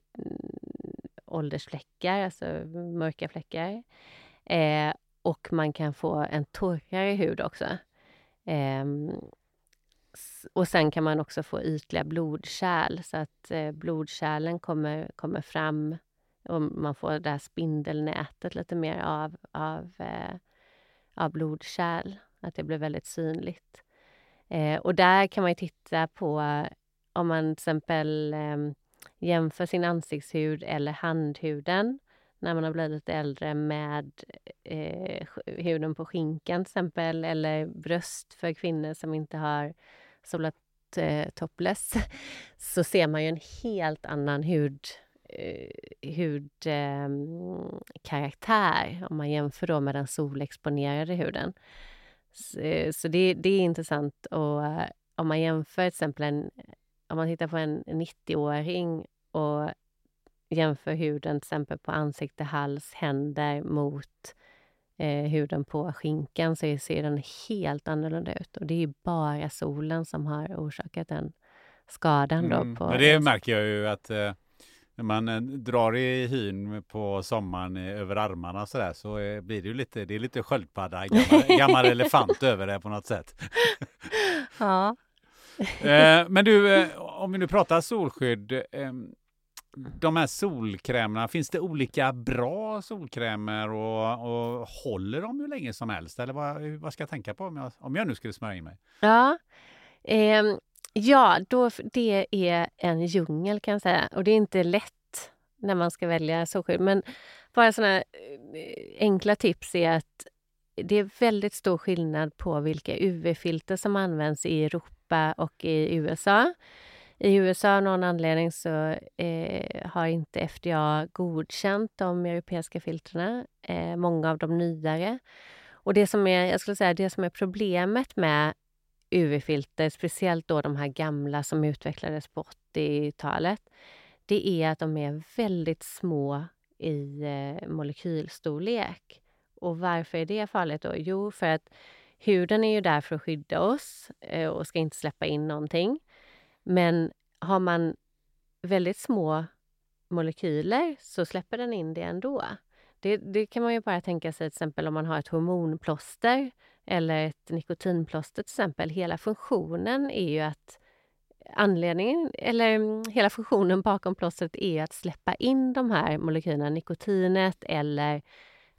åldersfläckar, alltså mörka fläckar. Eh, och man kan få en torrare hud också. Eh, och sen kan man också få ytliga blodkärl så att eh, blodkärlen kommer, kommer fram och man får det här spindelnätet lite mer av, av, eh, av blodkärl. Att det blir väldigt synligt. Eh, och där kan man ju titta på om man till exempel eh, jämför sin ansiktshud eller handhuden när man har blivit lite äldre med eh, huden på skinkan till exempel eller bröst för kvinnor som inte har solat eh, topless så ser man ju en helt annan hud eh, hudkaraktär ehm, eh, om man jämför då med den solexponerade huden. Så, eh, så det, det är intressant och eh, om man jämför till exempel en, om man tittar på en 90-åring och jämför huden till exempel på ansikte, hals, händer mot eh, huden på skinkan så ser den helt annorlunda ut. Och det är bara solen som har orsakat den skadan. Då Mm, på Men det märker jag ju att eh, när man eh, drar i hyn på sommaren eh, över armarna så där så eh, blir det ju lite, det är lite sköldpadda, gammal, gammal elefant över det på något sätt. Ja. Eh, men du, eh, om vi nu pratar solskydd. De här solkrämerna, finns det olika bra solkrämer och, och håller de hur länge som helst? Eller vad, vad ska jag tänka på om jag, om jag nu skulle smörja in mig? Ja, eh, ja då, det är en djungel kan jag säga. Och det är inte lätt när man ska välja solskydd. Men bara såna eh, enkla tips är att det är väldigt stor skillnad på vilka UV-filter som används i Europa och i USA. I USA av någon anledning så eh, har inte FDA godkänt de europeiska filtrerna, eh, många av de nyare. Och det som är, jag skulle säga, det som är problemet med UV-filter, speciellt då de här gamla som utvecklades på 80-talet, det är att de är väldigt små i eh, molekylstorlek. Och varför är det farligt då? Jo, för att huden är ju där för att skydda oss eh, och ska inte släppa in någonting. Men har man väldigt små molekyler så släpper den in det ändå. Det, det kan man ju bara tänka sig till exempel om man har ett hormonplåster eller ett nikotinplåster till exempel. Hela funktionen är ju att anledningen, eller mm, hela funktionen bakom plåstret är att släppa in de här molekylerna, nikotinet eller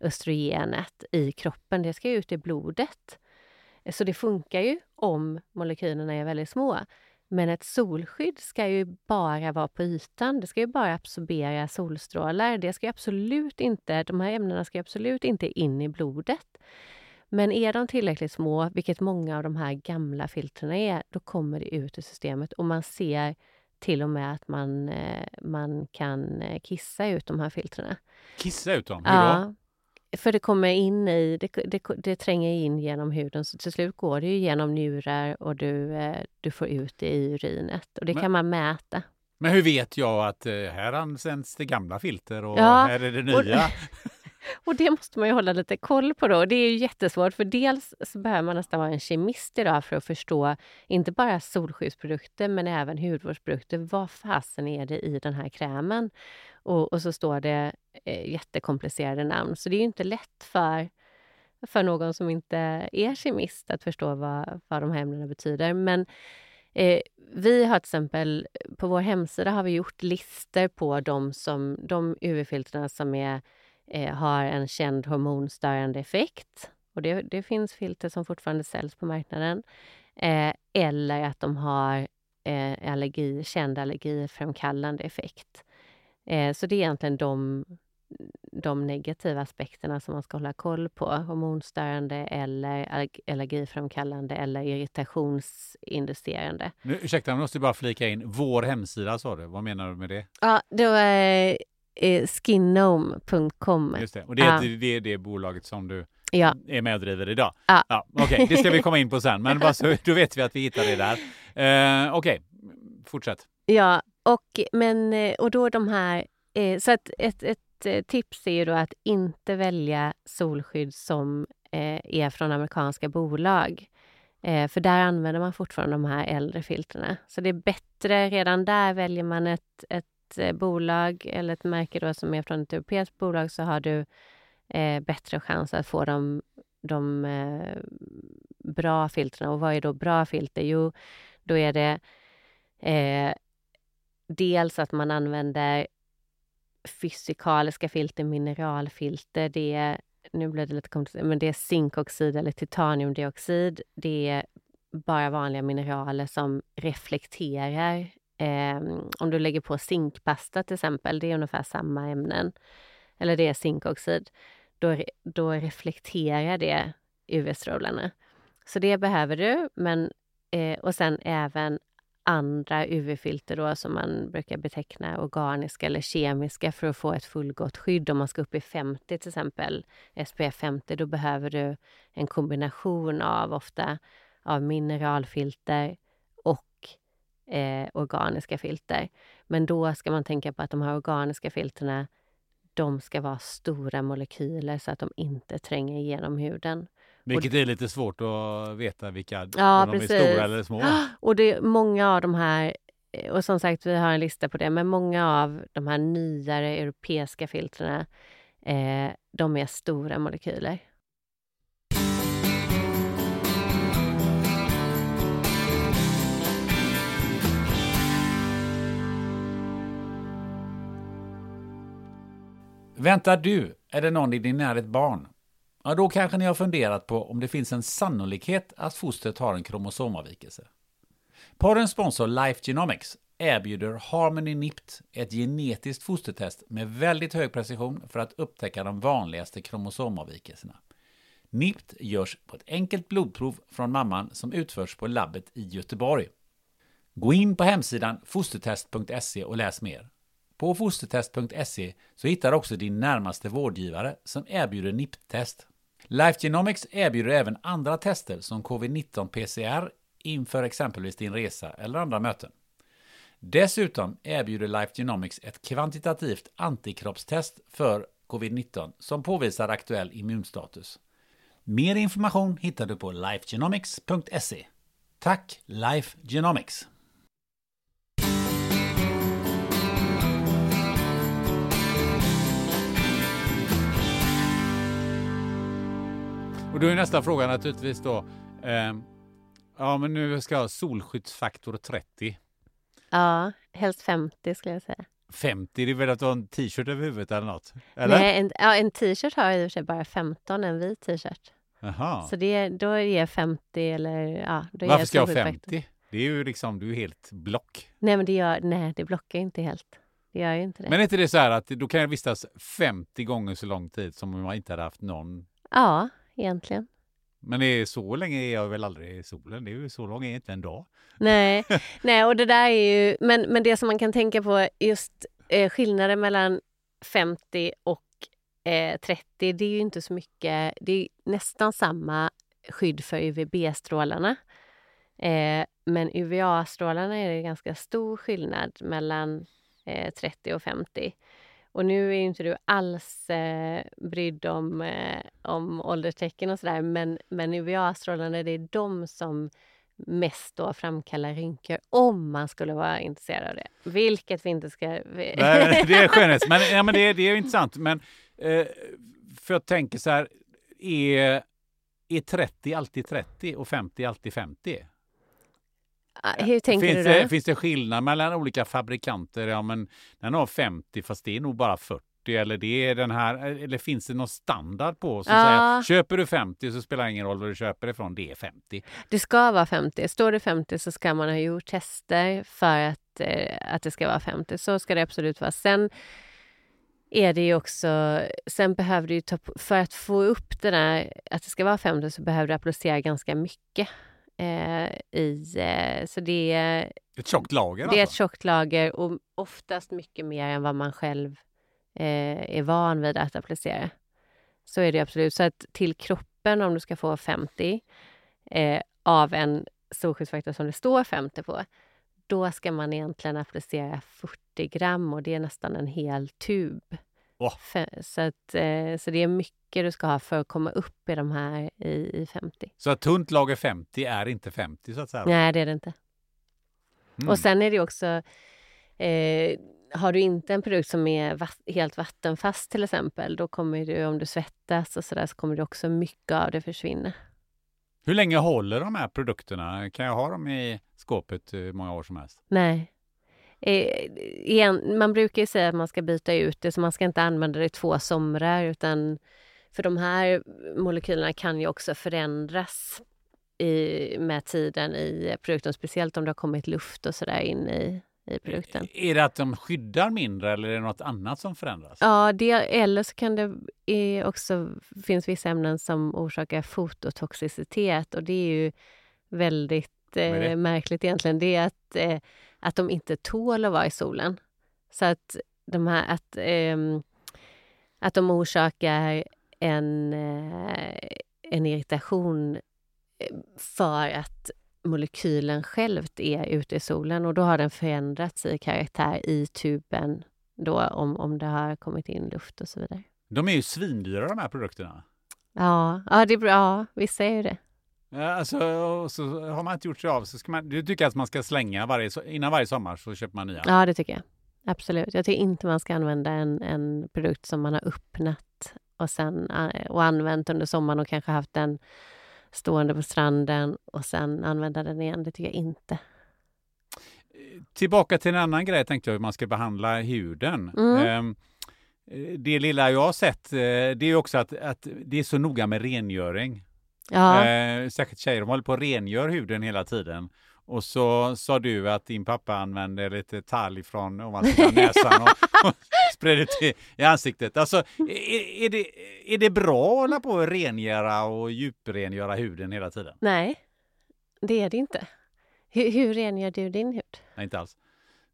östrogenet i kroppen. Det ska ut i blodet. Så det funkar ju om molekylerna är väldigt små. Men ett solskydd ska ju bara vara på ytan. Det ska ju bara absorbera solstrålar. Det ska absolut inte, de här ämnena ska absolut inte in i blodet. Men är de tillräckligt små, vilket många av de här gamla filtren är, då kommer det ut i systemet och man ser till och med att man, eh, man kan eh, kissa ut de här filtrerna. Kissa ut dem? Hur ja, då? För det kommer in i, det, det, det, tränger in genom huden så till slut går det ju genom njurar och du, eh, du får ut det i urinet. Och det Men- kan man mäta. Men hur vet jag att eh, här används det gamla filter och Ja, här är det nya? Och det måste man ju hålla lite koll på då. Det är ju jättesvårt för dels så behöver man nästan vara en kemist idag för att förstå inte bara solskyddsprodukter men även hudvårdsprodukter. Vad fasen är det i den här krämen? Och, och så står det eh, jättekomplicerade namn. Så det är ju inte lätt för, för någon som inte är kemist att förstå vad, vad de här ämnena betyder. Men Eh, vi har till exempel, på vår hemsida har vi gjort listor på de, som, de UV-filtrerna som är, eh, har en känd hormonstörande effekt. Och det, det finns filter som fortfarande säljs på marknaden. Eh, eller att de har eh, allergi, känd allergiframkallande effekt. Eh, så det är egentligen de, de negativa aspekterna som man ska hålla koll på. Hormonstörande eller allerg- allergiframkallande eller irritationsinducerande. Nu, ursäkta, jag måste bara flika in. Vår hemsida sa du. Vad menar du med det? Ja, det var eh, skinnome.com. Just det. Och det, Ja. är det är det bolaget som du Ja. är med och driver idag? Ja. Okej, det ska vi komma in på sen. Men bara så, då vet vi att vi hittar det där. Eh, Okej, fortsätt. Ja, och, men, eh, och då de här... Eh, så att ett, ett eh, tips är ju då att inte välja solskydd som eh, är från amerikanska bolag. Eh, för där använder man fortfarande de här äldre filtrerna. Så det är bättre, redan där väljer man ett, ett ett eh, bolag eller ett märke då som är från ett europeiskt bolag så har du eh, bättre chans att få de, de eh, bra filtrerna. Och vad är då bra filter? Jo, då är det eh, dels att man använder fysikaliska filter, mineralfilter. Det är, nu blir det lite komplicerat, men det är zinkoxid eller titaniumdioxid. Det är bara vanliga mineraler som reflekterar. Eh, om du lägger på zinkpasta till exempel, det är ungefär samma ämnen. Eller det är zinkoxid. Då, då reflekterar det UV-strålarna. Så det behöver du. Men, eh, och sen även andra UV-filter då som man brukar beteckna organiska eller kemiska för att få ett fullgott skydd. Om man ska upp i 50 till exempel, SPF 50, då behöver du en kombination av ofta av mineralfilter eh, organiska filter. Men då ska man tänka på att de här organiska filterna de ska vara stora molekyler så att de inte tränger igenom huden. Vilket är lite svårt att veta vilka, Ja, om de precis. är stora eller små. Och det är många av de här, eh, och som sagt vi har en lista på det, men många av de här nyare europeiska filtrerna, eh, de är stora molekyler. Väntar du eller någon i din närhet barn? Ja, då kanske ni har funderat på om det finns en sannolikhet att fostret har en kromosomavvikelse. Porrens sponsor Life Genomics erbjuder Harmony NIPT, ett genetiskt fostertest med väldigt hög precision för att upptäcka de vanligaste kromosomavvikelserna. NIPT görs på ett enkelt blodprov från mamman som utförs på labbet i Göteborg. Gå in på hemsidan fostertest.se och läs mer. På fostertest.se så hittar du också din närmaste vårdgivare som erbjuder NIPT-test. Life Genomics erbjuder även andra tester som covid-19 PCR inför exempelvis din resa eller andra möten. Dessutom erbjuder Life Genomics ett kvantitativt antikroppstest för covid-19 som påvisar aktuell immunstatus. Mer information hittar du på lifegenomics.se. Tack Life Genomics! Och då är nästa fråga naturligtvis då. Eh, ja, men nu ska jag ha solskyddsfaktor 30. Ja, helst 50 skulle jag säga. 50, det är väl att du har en t-shirt över huvudet eller något? Eller? Nej, en, ja, en t-shirt har i och för sig bara 15, en vit t-shirt. Jaha. Så det, då ger 50 eller ja, då Varför ger ska jag ha solskyddsfaktor. 50? Det är ju liksom, du är helt block. Nej, men det gör, nej, det blockar inte helt. Det gör ju inte det. Men är inte det så här att då kan jag vistas 50 gånger så lång tid som om jag inte hade haft någon? Ja, egentligen. Men det är så länge är jag väl aldrig i solen? Det är ju så lång är inte en dag. Nej, nej, och det där är ju... Men, men det som man kan tänka på, just eh, skillnaden mellan 50 och eh, 30, det är ju inte så mycket. Det är nästan samma skydd för UVB-strålarna. Eh, men UVA-strålarna är det ganska stor skillnad mellan eh, 30 och 50. Och nu är inte du alls eh, brydd om, eh, om ålderstecken och sådär, men, men UVA-strålarna, det är de som mest då framkallar rynkor om man skulle vara intresserad av det. Vilket vi inte ska... Nej, det är skönhet. Men, ja, men det, är- det är intressant. Men eh, för jag tänker så här, är, är 30 alltid 30 och 50 alltid 50? Ah, Hur tänker finns du då? Det, finns det skillnad mellan olika fabrikanter? Ja, men den har 50 fast det är nog bara 40 eller det är den här, eller finns det någon standard på? Som Ja. säger, köper du 50 så spelar det ingen roll var du köper ifrån, det är 50. Det ska vara 50. Står det 50 så ska man ha gjort tester för att, eh, att det ska vara 50. Så ska det absolut vara. Sen är det ju också... Sen behöver du ta... För att få upp det där, att det ska vara 50 så behöver du applicera ganska mycket. Eh, i, eh, så det är, Ett tjockt lager det är ett alltså. tjockt lager och oftast mycket mer än vad man själv eh, är van vid att applicera. Så är det absolut. Så att till kroppen, om du ska få 50 eh, av en solskyddsfaktor som det står 50 på, då ska man egentligen applicera 40 gram och det är nästan en hel tub. Så, att, eh, så det är mycket du ska ha för att komma upp i de här i, i 50. Så ett tunt lager 50 är inte 50 så att säga? Nej, det är det inte. Mm. Och sen är det också, eh, har du inte en produkt som är vatt, helt vattenfast till exempel, då kommer du, om du svettas och sådär, så kommer det också mycket av det försvinna. Hur länge håller de här produkterna? Kan jag ha dem i skåpet hur många år som helst? Nej. Eh, igen, man brukar ju säga att man ska byta ut det, så man ska inte använda det i två somrar, utan för de här molekylerna kan ju också förändras i, med tiden i produkten, speciellt om det har kommit luft och sådär in i, i produkten. Är det att de skyddar mindre eller är det något annat som förändras? Ja, det, eller så kan det är också finns vissa ämnen som orsakar fototoxicitet och det är ju väldigt eh, märkligt egentligen. Det är att, eh, att de inte tål att vara i solen. Så att de här att, ehm, att de orsakar en, eh, en irritation eh, för att molekylen självt är ute i solen och då har den förändrats i karaktär i tuben då om, om det har kommit in luft och så vidare. De är ju svindyra de här produkterna. Ja, ja, det är bra. Ja, vissa är ju det. Ja, Alltså, och så har man inte gjort sig av så ska man, du tycker att man ska slänga varje, innan varje sommar så köper man nya? Ja, det tycker jag. Absolut. Jag tycker inte man ska använda en, en produkt som man har öppnat och, sen, och använt under sommaren och kanske haft den stående på stranden och sen använda den igen. Det tycker jag inte. Tillbaka till en annan grej tänkte jag hur man ska behandla huden. Mm. Ehm, eh, det lilla jag har sett eh, det är också att, att det är så noga med rengöring. Ja, Eh, särskilt tjejer, de håller på att rengör huden hela tiden. Och så sa du att din pappa använde lite talg från ovansidan näsan och, och spred ut i, i ansiktet. Alltså, är, är, det, är det bra att hålla på och rengöra och djuprengöra huden hela tiden? nej, det är det inte. Hur, hur rengör du din hud? Nej, inte alls.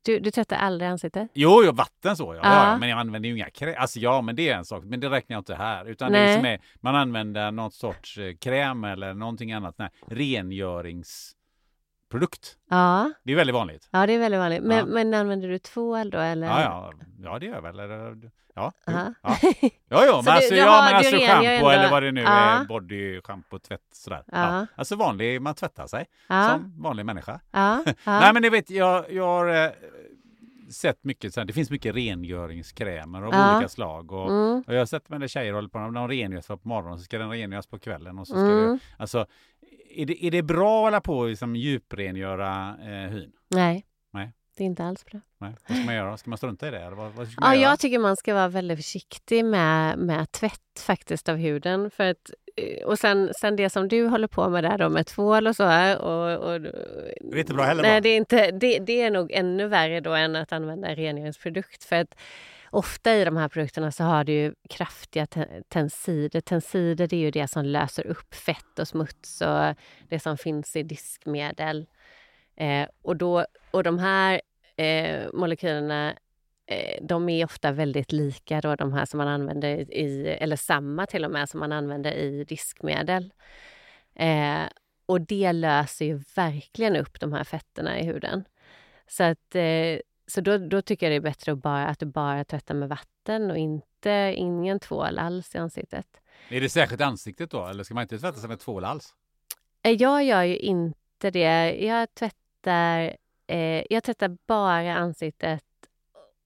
Du, du tvättar aldrig ansiktet? Jo, jo vatten så ja. Ja. Men jag använder ju inga kräm. Alltså ja, men det är en sak. Men det räknar jag inte här. Utan det Nej. är liksom är, man använder något sorts eh, kräm eller någonting annat. Nej, rengöringsprodukter. Rengöringsprodukt. Ja, Det är väldigt vanligt. ja det är väldigt vanligt. Men, Ja. men använder du tvål då eller? Ja, ja, ja det gör jag väl. Eller, ja, jo, ja. ja, ja Så men du- alltså, du ja, har- men du alltså schampo ändå- eller vad det nu är, body, schampo, tvätt sådär. Ja. Alltså vanlig, man tvättar sig som vanlig människa. Nej men ni vet, jag, jag har eh, sett mycket, det finns mycket rengöringskrämer av Ja. olika slag. Och, Mm. och jag har sett med tjejer håller på, de rengörs på morgonen så ska den rengöras på kvällen. Och så ska Mm. det, alltså, är, det, är det bra att hålla på och liksom djuprengöra eh, hyn? Nej. Nej. Det är inte alls bra. Nej. Vad ska man göra? Ska man strunta i det? Eller vad, vad ska Ja, man göra? jag tycker man ska vara väldigt försiktig med, med tvätt faktiskt av huden. För att, eh, och sen, sen det som du håller på med där då med tvål och så. här, Och, och, Det är inte bra heller Nej, det är, inte, det, det är nog ännu värre då än att använda en rengöringsprodukt. För att ofta i de här produkterna så har du ju kraftiga tensider. Tensider det är ju det som löser upp fett och smuts och det som finns i diskmedel. Eh, och, då, och de här eh, molekylerna eh, de är ofta väldigt lika då, de här som man använder i, eller samma till och med som man använder i diskmedel. Eh, och det löser ju verkligen upp de här fetterna i huden. Så, att, eh, så då, då tycker jag det är bättre att, bara, att du bara tvättar med vatten och inte ingen tvål alls i ansiktet. Är det särskilt ansiktet då? Eller ska man inte tvätta sig med tvål alls? Eh, Jag gör ju inte det. Jag tvättar, eh, jag tvättar bara ansiktet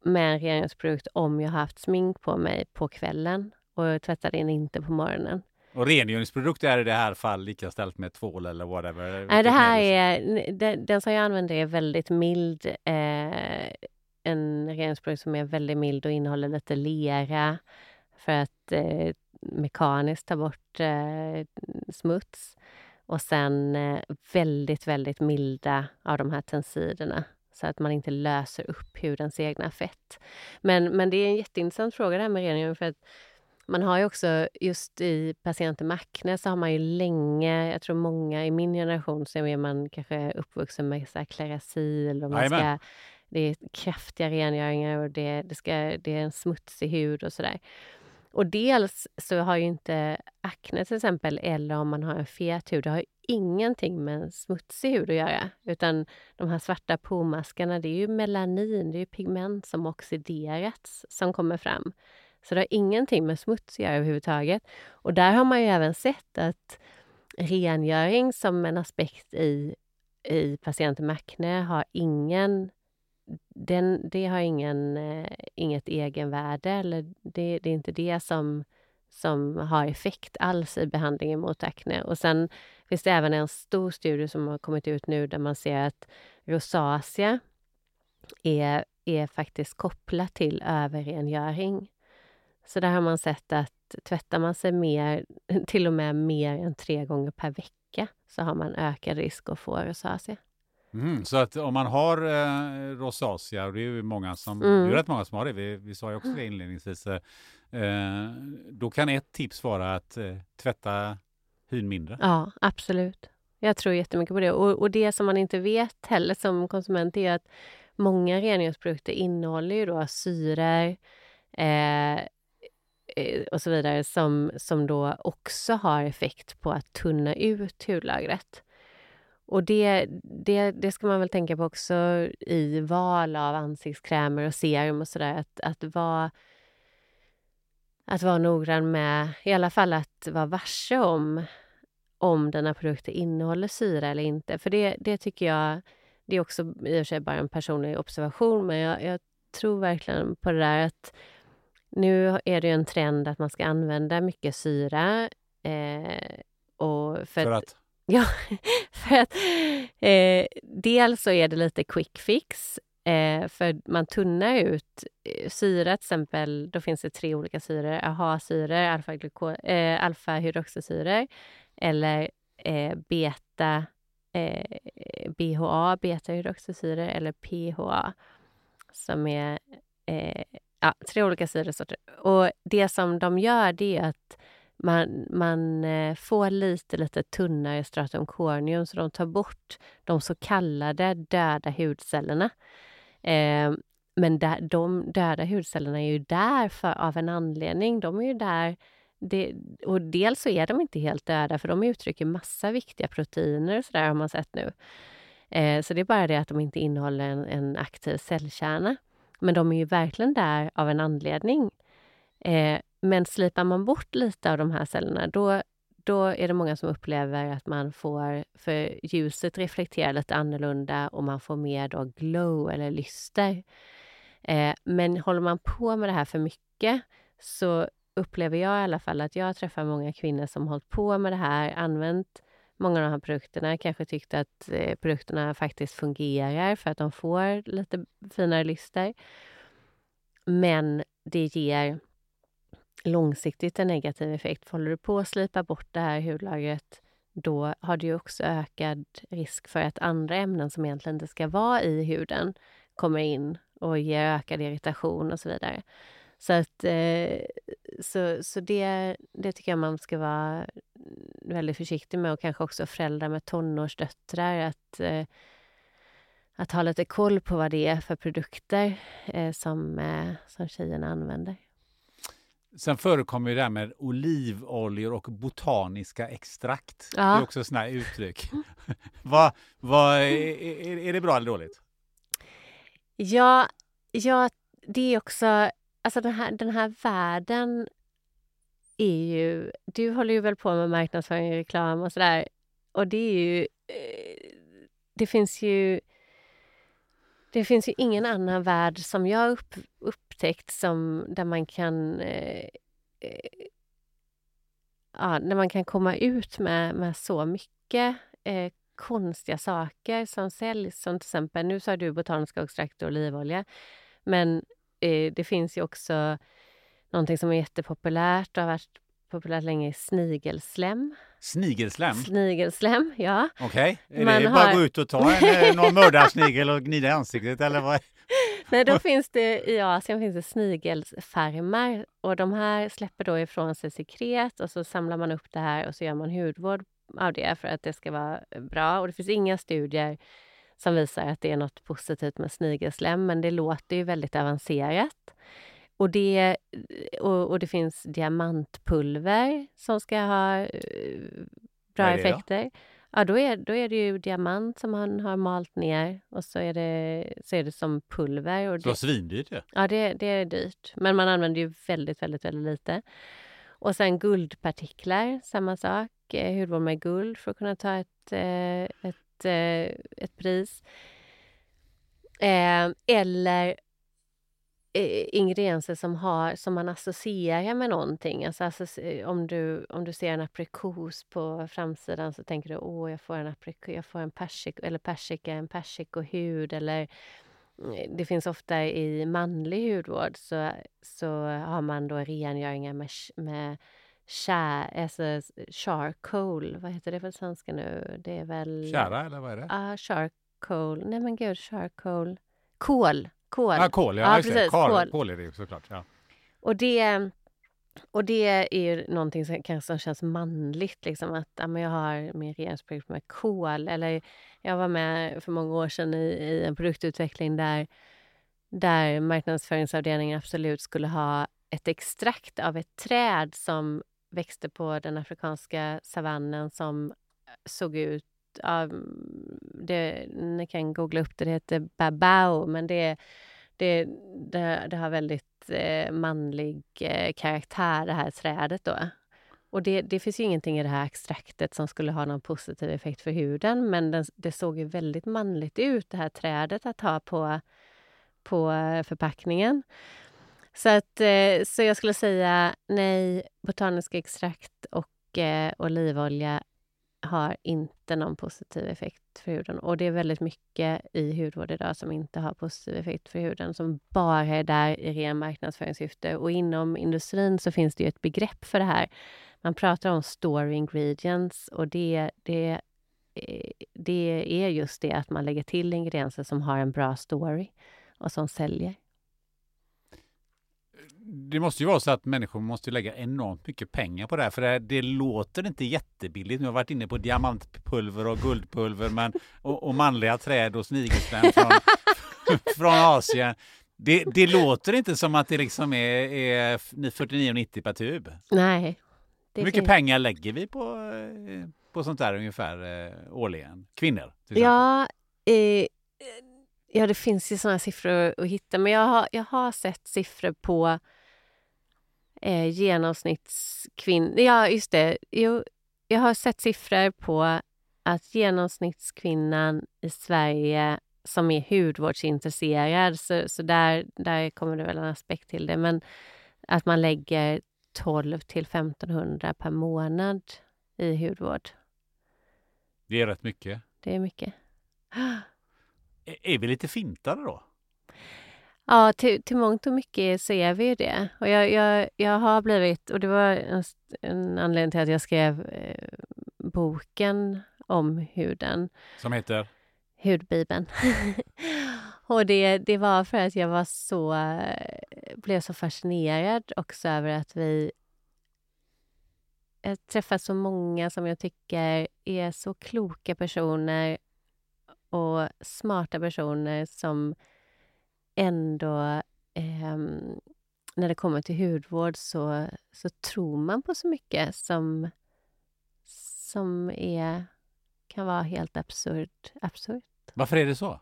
med en rengöringsprodukt om jag har haft smink på mig på kvällen och jag tvättar den inte på morgonen. Och rengöringsprodukt är i det här fall lika ställt med tvål eller whatever? Nej, det här är, den, den som jag använder är väldigt mild. Eh, en rengöringsprodukt som är väldigt mild och innehåller lite lera för att eh, mekaniskt ta bort eh, smuts. Och sen eh, väldigt, väldigt milda av de här tensiderna så att man inte löser upp hudens egna fett. Men, men det är en jätteintressant fråga det här med rengöring för att man har ju också, just i patienter med akne så har man ju länge, jag tror många i min generation så är man kanske uppvuxen med så här Clarasil och man ska, det är kraftiga rengöringar och det, det, ska, det är en smutsig hud och sådär. Och dels så har ju inte akne till exempel, eller om man har en fet hud, det har ju ingenting med en smutsig hud att göra. Utan de här svarta pormaskarna, det är ju melanin, det är pigment som oxiderats som kommer fram. Så det har ingenting med smuts att göra överhuvudtaget. Och där har man ju även sett att rengöring som en aspekt i, i patienter med akne har ingen den, det har ingen, eh, inget egenvärde, eller det, det är inte det som, som har effekt alls i behandlingen mot akne. Och sen finns det även en stor studie som har kommit ut nu där man ser att rosacea är, är faktiskt kopplat till överrengöring. Så där har man sett att tvättar man sig mer, till och med mer än tre gånger per vecka så har man ökad risk att få rosacea. Mm, så att om man har eh, rosacea, och det är ju många som, Mm. det är rätt många som har det, vi, vi sa ju också det inledningsvis, eh, eh, då kan ett tips vara att eh, tvätta hyn mindre. Ja, absolut. Jag tror jättemycket på det. Och, och det som man inte vet heller som konsument är att många rengöringsprodukter innehåller ju då syror eh, Eh, och så vidare som, som då också har effekt på att tunna ut hudlagret. Och det, det, det ska man väl tänka på också i val av ansiktskrämer och serum och sådär. Att, att vara att vara noggrann med, i alla fall att vara varse om om dina produkter innehåller syra eller inte. För det, det tycker jag, det är också i och för sig bara en personlig observation, men jag, jag tror verkligen på det där att nu är det ju en trend att man ska använda mycket syra. Eh, och för, För att, att, Ja, för att eh, dels så är det lite quick fix. Eh, för man tunnar ut eh, syra till exempel. Då finns det tre olika syror. AHA-syror, alfa-gluko- eh, alfa-hydroxysyror eller eh, beta eh, BHA, beta-hydroxysyror eller PHA som är ja, tre olika syresorter. Och det som de gör det är att man, man eh, får lite, lite tunnare stratum corneum så de tar bort de så kallade döda hudcellerna. Eh, men där, de döda hudcellerna är ju där för, av en anledning. De är ju där det, och dels så är de inte helt döda för de uttrycker massa viktiga proteiner och sådär har man sett nu. Eh, så det är bara det att de inte innehåller en, en aktiv cellkärna. Men de är ju verkligen där av en anledning. Eh, men slipar man bort lite av de här cellerna, då, då är det många som upplever att man får, för ljuset reflekterar lite annorlunda och man får mer då glow eller lyster. Eh, men håller man på med det här för mycket så upplever jag i alla fall att jag träffar många kvinnor som hållit på med det här, använt många av de här produkterna, kanske tyckte att eh, produkterna faktiskt fungerar för att de får lite finare lyster. Men det ger långsiktigt en negativ effekt. För Håller du på att slipa bort det här hudlagret då har du också ökad risk för att andra ämnen som egentligen inte ska vara i huden kommer in och ger ökad irritation och så vidare. Så, att, eh, så, så det, det tycker jag man ska vara väldigt försiktig med och kanske också föräldrar med tonårsdöttrar att, eh, att ha lite koll på vad det är för produkter eh, som, som tjejerna använder. Sen förekommer ju det här med olivoljor och botaniska extrakt. Ja. Det är också sådana uttryck. vad, vad, är, är det bra eller dåligt? Ja, ja det är också... Alltså den här, den här världen är ju... Du håller ju väl på med marknadsföring och reklam och sådär. Och det är ju... Eh, det finns ju... Det finns ju ingen annan värld som jag upp, upptäckt som där man kan eh, eh, ja, där man kan komma ut med, med så mycket eh, konstiga saker som säljs. Som till exempel, nu sa du botaniska extrakt och olivolja. Men eh, det finns ju också någonting som är jättepopulärt och har varit populärt länge, snigelslem. Snigelslem? Snigelslem, ja. Okej, okay. är Man det bara att gå ut och ta en, eh, någon mördarsnigel och gnida i ansiktet eller vad? Nej, då finns det i Asien finns det snigelsfarmar och de här släpper då ifrån sig sekret och så samlar man upp det här och så gör man hudvård av det för att det ska vara bra. Och det finns inga studier som visar att det är något positivt med snigelslem, men det låter ju väldigt avancerat. Och det, och, och det finns diamantpulver som ska ha uh, bra effekter. Då? Ja, då är, då är det ju diamant som han har malt ner och så är det, så är det som pulver. Och det var svindyrt ja. Ja, det, det är dyrt. Men man använder ju väldigt, väldigt, väldigt lite. Och sen guldpartiklar, samma sak. Eh, hudvård med guld för att kunna ta ett, eh, ett, eh, ett pris. Eh, eller eh, ingredienser som, har, som man associerar med någonting. Alltså, alltså, om, du, om du ser en aprikos på framsidan så tänker du åh, jag får en aprikos, jag får en persik, eller persika, en persikohud eller eh, det finns ofta i manlig hudvård så, så har man då rengöringar med, med char, alltså charcoal, vad heter det på svenska nu? Det är väl... Kära eller vad är det? Ja, uh, charcoal. Nej men gud, charcoal. Kol. Kol. Ja, kol. Ja, ja precis. Kol. Kol. kol är det såklart. Ja. Och det... Och det är ju någonting som kanske känns manligt, liksom att ja, men jag har min regeringsprodukt med kol. Eller jag var med för många år sedan i, i en produktutveckling där, där marknadsföringsavdelningen absolut skulle ha ett extrakt av ett träd som växte på den afrikanska savannen som eh, såg ut... Ja, mm, det, ni kan googla upp det, det heter babao, men det, det, det, det har väldigt eh, manlig eh, karaktär, det här trädet. Då. Och det, det finns ju ingenting i det här extraktet som skulle ha någon positiv effekt för huden men den, det såg ju väldigt manligt ut, det här trädet att ha på, på eh, förpackningen. Så, att, eh, så jag skulle säga nej, botaniska extrakt och eh, olivolja har inte någon positiv effekt för huden. Och det är väldigt mycket i hudvård idag som inte har positiv effekt för huden, som bara är där i ren marknadsföringssyfte. Och inom industrin så finns det ju ett begrepp för det här. Man pratar om story ingredients och det, det, eh, det är just det att man lägger till ingredienser som har en bra story och som säljer det måste ju vara så att människor måste lägga enormt mycket pengar på det här. För det, det låter inte jättebilligt. Nu har varit inne på diamantpulver och guldpulver men, och, och manliga träd och snigelspänn från, från Asien. Det, det, låter inte som att det liksom är, är 49,90 per tub. Nej. Hur mycket fint. pengar lägger vi på, eh, på sånt där ungefär eh, årligen? Kvinnor? Ja, Eh, ja, det finns ju sådana siffror att hitta, men jag har, jag har sett siffror på eh, genomsnittskvinnor... Ja, just det. Jo, jag har sett siffror på att genomsnittskvinnan i Sverige som är hudvårdsintresserad, så, så där, där kommer det väl en aspekt till det, men att man lägger 12 till 1500 per månad i hudvård. Det är rätt mycket. Det är mycket. Är, vi lite fintade då? Ja, till, till mångt och mycket så är vi ju det. Och jag, jag, jag har blivit, och det var en, en anledning till att jag skrev eh, boken om huden. Som heter? Hudbibeln. och det, det var för att jag var så, blev så fascinerad också över att vi jag träffat så många som jag tycker är så kloka personer och smarta personer som ändå eh, när det kommer till hudvård så, så tror man på så mycket som, som är, kan vara helt absurt. absurt. Varför är det så?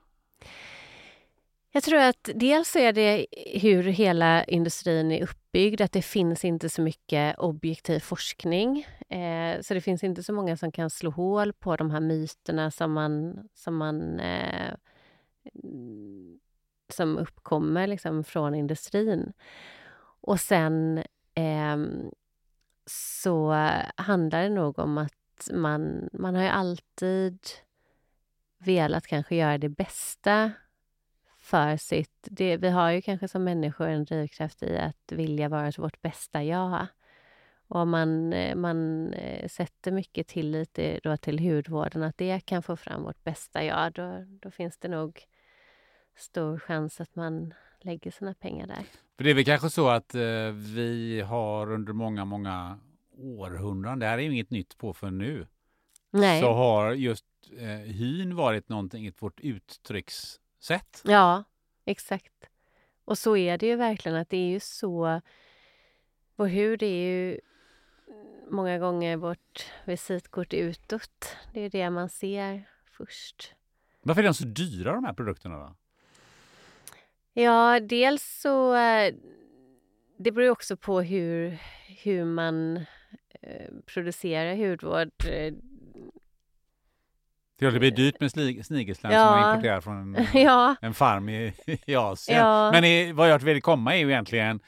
Jag tror att dels är det hur hela industrin är uppbyggd, att det finns inte så mycket objektiv forskning. Eh, så det finns inte så många som kan slå hål på de här myterna som man, som man eh, som uppkommer liksom från industrin. Och sen eh, så handlar det nog om att man, man har ju alltid velat kanske göra det bästa för sitt... Det, vi har ju kanske som människor en drivkraft i att vilja vara vårt bästa jag. Och man, eh, man eh, sätter mycket tillit då till hudvården, att det kan få fram vårt bästa jag, då, då finns det nog stor chans att man lägger sina pengar där. För det är väl kanske så att eh, vi har under många, många århundraden, det här är inget nytt på för nu, Nej. så har just eh, hyn varit någonting, vårt uttryckssätt. Ja, exakt. Och så är det ju verkligen, att det är ju så... Vår hud är ju många gånger vårt visitkort utåt. Det är det man ser först. Varför är de så dyra de här produkterna då? Ja, dels så... eh, Det beror också på hur, hur man eh, producerar hudvård. Eh, Det blir dyrt med snigelslem Ja. som man importerar från en, Ja. en farm i, i Asien. Ja. Men i, vad jag vill komma är ju egentligen,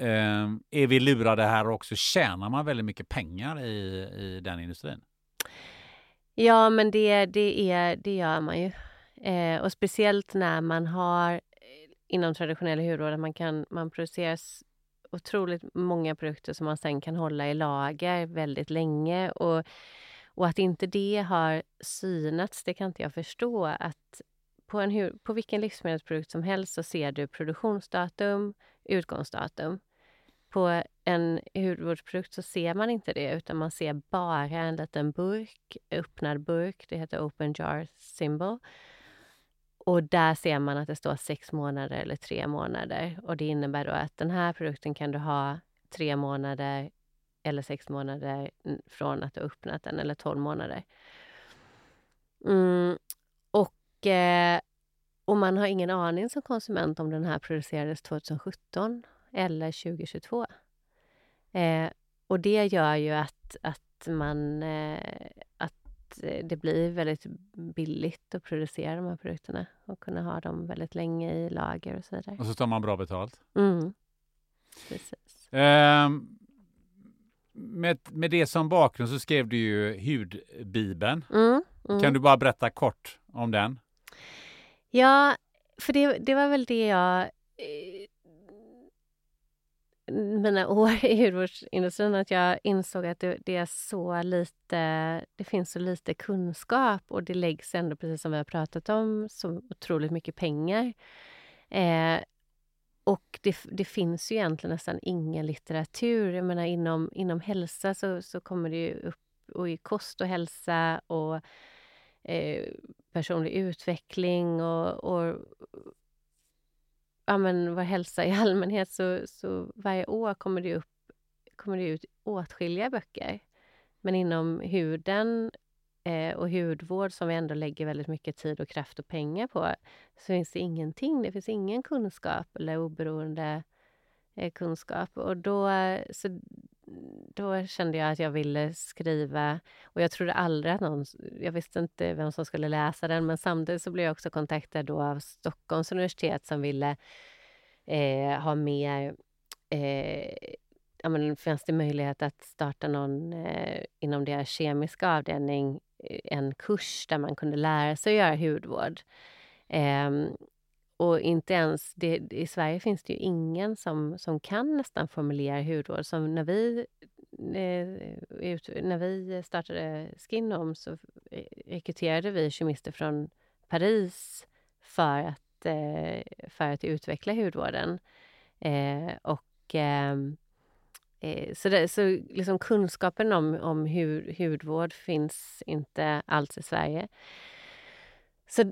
eh, är vi lurade här också? Tjänar man väldigt mycket pengar i, i den industrin? Ja, men det, det, är, det gör man ju. Eh, och speciellt när man har eh, inom traditionell hudvård att man kan man producerar otroligt många produkter som man sen kan hålla i lager väldigt länge. Och, och att inte det har synats, det kan inte jag förstå. Att på, en, på vilken livsmedelsprodukt som helst så ser du produktionsdatum, utgångsdatum. På en hudvårdsprodukt så ser man inte det, utan man ser bara en liten burk, öppnad burk. Det heter open jar symbol. Och där ser man att det står sex månader eller tre månader. Och det innebär då att den här produkten kan du ha tre månader eller sex månader från att du har öppnat den, eller tolv månader. Mm, och, eh, och man har ingen aning som konsument om den här producerades 2017 eller 2022. Eh, och det gör ju att, att man eh, att det blir väldigt billigt att producera de här produkterna och kunna ha dem väldigt länge i lager och så vidare. Och så tar man bra betalt. Mm. Precis. Ehm, med, med det som bakgrund så skrev du ju Hudbibeln. Mm. Mm. Kan du bara berätta kort om den? Ja, för det, det var väl det jag... Eh, mina år i hudvårdsindustrin, att jag insåg att det, det är så lite... Det finns så lite kunskap och det läggs ändå, precis som vi har pratat om, så otroligt mycket pengar. Eh, och det, det finns ju egentligen nästan ingen litteratur. Jag menar, inom, inom hälsa så, så kommer det ju upp, och i kost och hälsa och eh, personlig utveckling och, och ja, men vår hälsa i allmänhet så, så varje år kommer det, upp, kommer det ut åtskilliga böcker. Men inom huden eh, och hudvård som vi ändå lägger väldigt mycket tid och kraft och pengar på, så finns det ingenting. Det finns ingen kunskap eller oberoende eh, kunskap. Och då, så, då kände jag att jag ville skriva och jag trodde aldrig att någon... Jag visste inte vem som skulle läsa den men samtidigt så blev jag också kontaktad då av Stockholms universitet som ville eh, ha mer eh, ja, men fanns det möjlighet att starta någon eh, inom deras kemiska avdelning en kurs där man kunde lära sig att göra hudvård. Eh, och inte ens... Det, I Sverige finns det ju ingen som, som kan nästan formulera hudvård. Som när vi, eh, ut, när vi startade Skinom så eh, rekryterade vi kemister från Paris för att, eh, för att utveckla hudvården. Eh, och Eh, Eh, så, det, så liksom kunskapen om, om hur, hudvård finns inte alls i Sverige. Så,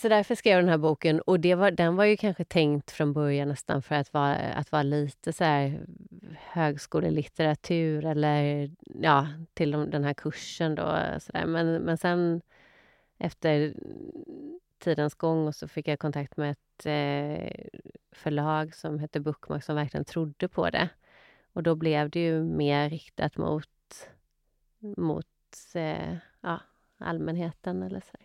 så därför skrev jag den här boken. Och det var, den var ju kanske tänkt från början nästan för att vara, att vara lite så här högskolelitteratur eller ja, till den här kursen. Då, så där. Men, men sen efter tidens gång och så fick jag kontakt med ett eh, förlag som hette Bookmark som verkligen trodde på det. Och då blev det ju mer riktat mot, mot eh, ja, allmänheten eller så.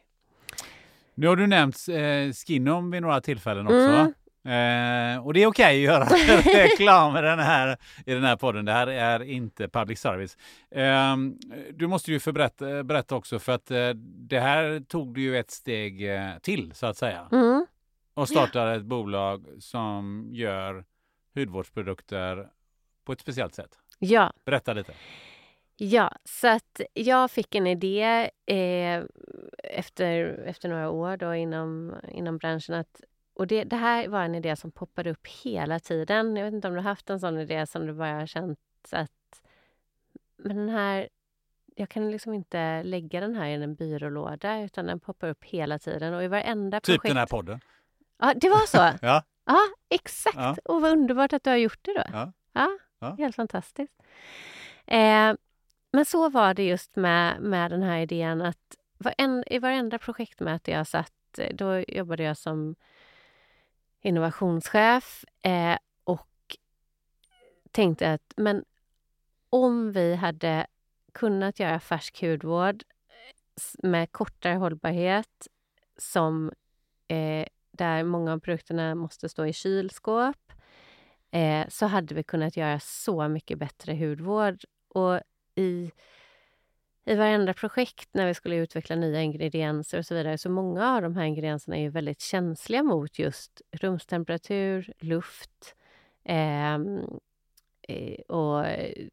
Nu har du nämnt eh, Skinom vid några tillfällen också. Mm. Eh, och det är okej okay att göra reklam i den, här, i den här podden. Det här är inte public service. Eh, du måste ju berätta, berätta också för att eh, det här tog du ju ett steg eh, till så att säga. Mm. Och startade ett bolag som gör hudvårdsprodukter på ett speciellt sätt. Ja. Berätta lite. Ja, så att jag fick en idé eh, efter, efter några år då inom, inom branschen att och det, det, här var en idé som poppade upp hela tiden. Jag vet inte om du har haft en sån idé som du bara har känt att men den här, jag kan liksom inte lägga den här i en byrålåda utan den poppar upp hela tiden och i varenda typ projekt... Typ den här podden? Ja, det var så? ja. ja, exakt. Ja. Och vad underbart att du har gjort det då. Ja. ja. Ja. Helt fantastiskt. Eh, men så var det just med, med den här idén att varen, i varenda projektmöte jag satt, eh, då jobbade jag som innovationschef eh, och tänkte att men om vi hade kunnat göra färsk hudvård med kortare hållbarhet som eh, där många av produkterna måste stå i kylskåp eh, så hade vi kunnat göra så mycket bättre hudvård. Och i, i varenda projekt när vi skulle utveckla nya ingredienser och så vidare, så många av de här ingredienserna är ju väldigt känsliga mot just rumstemperatur, luft ehm, eh, och eh,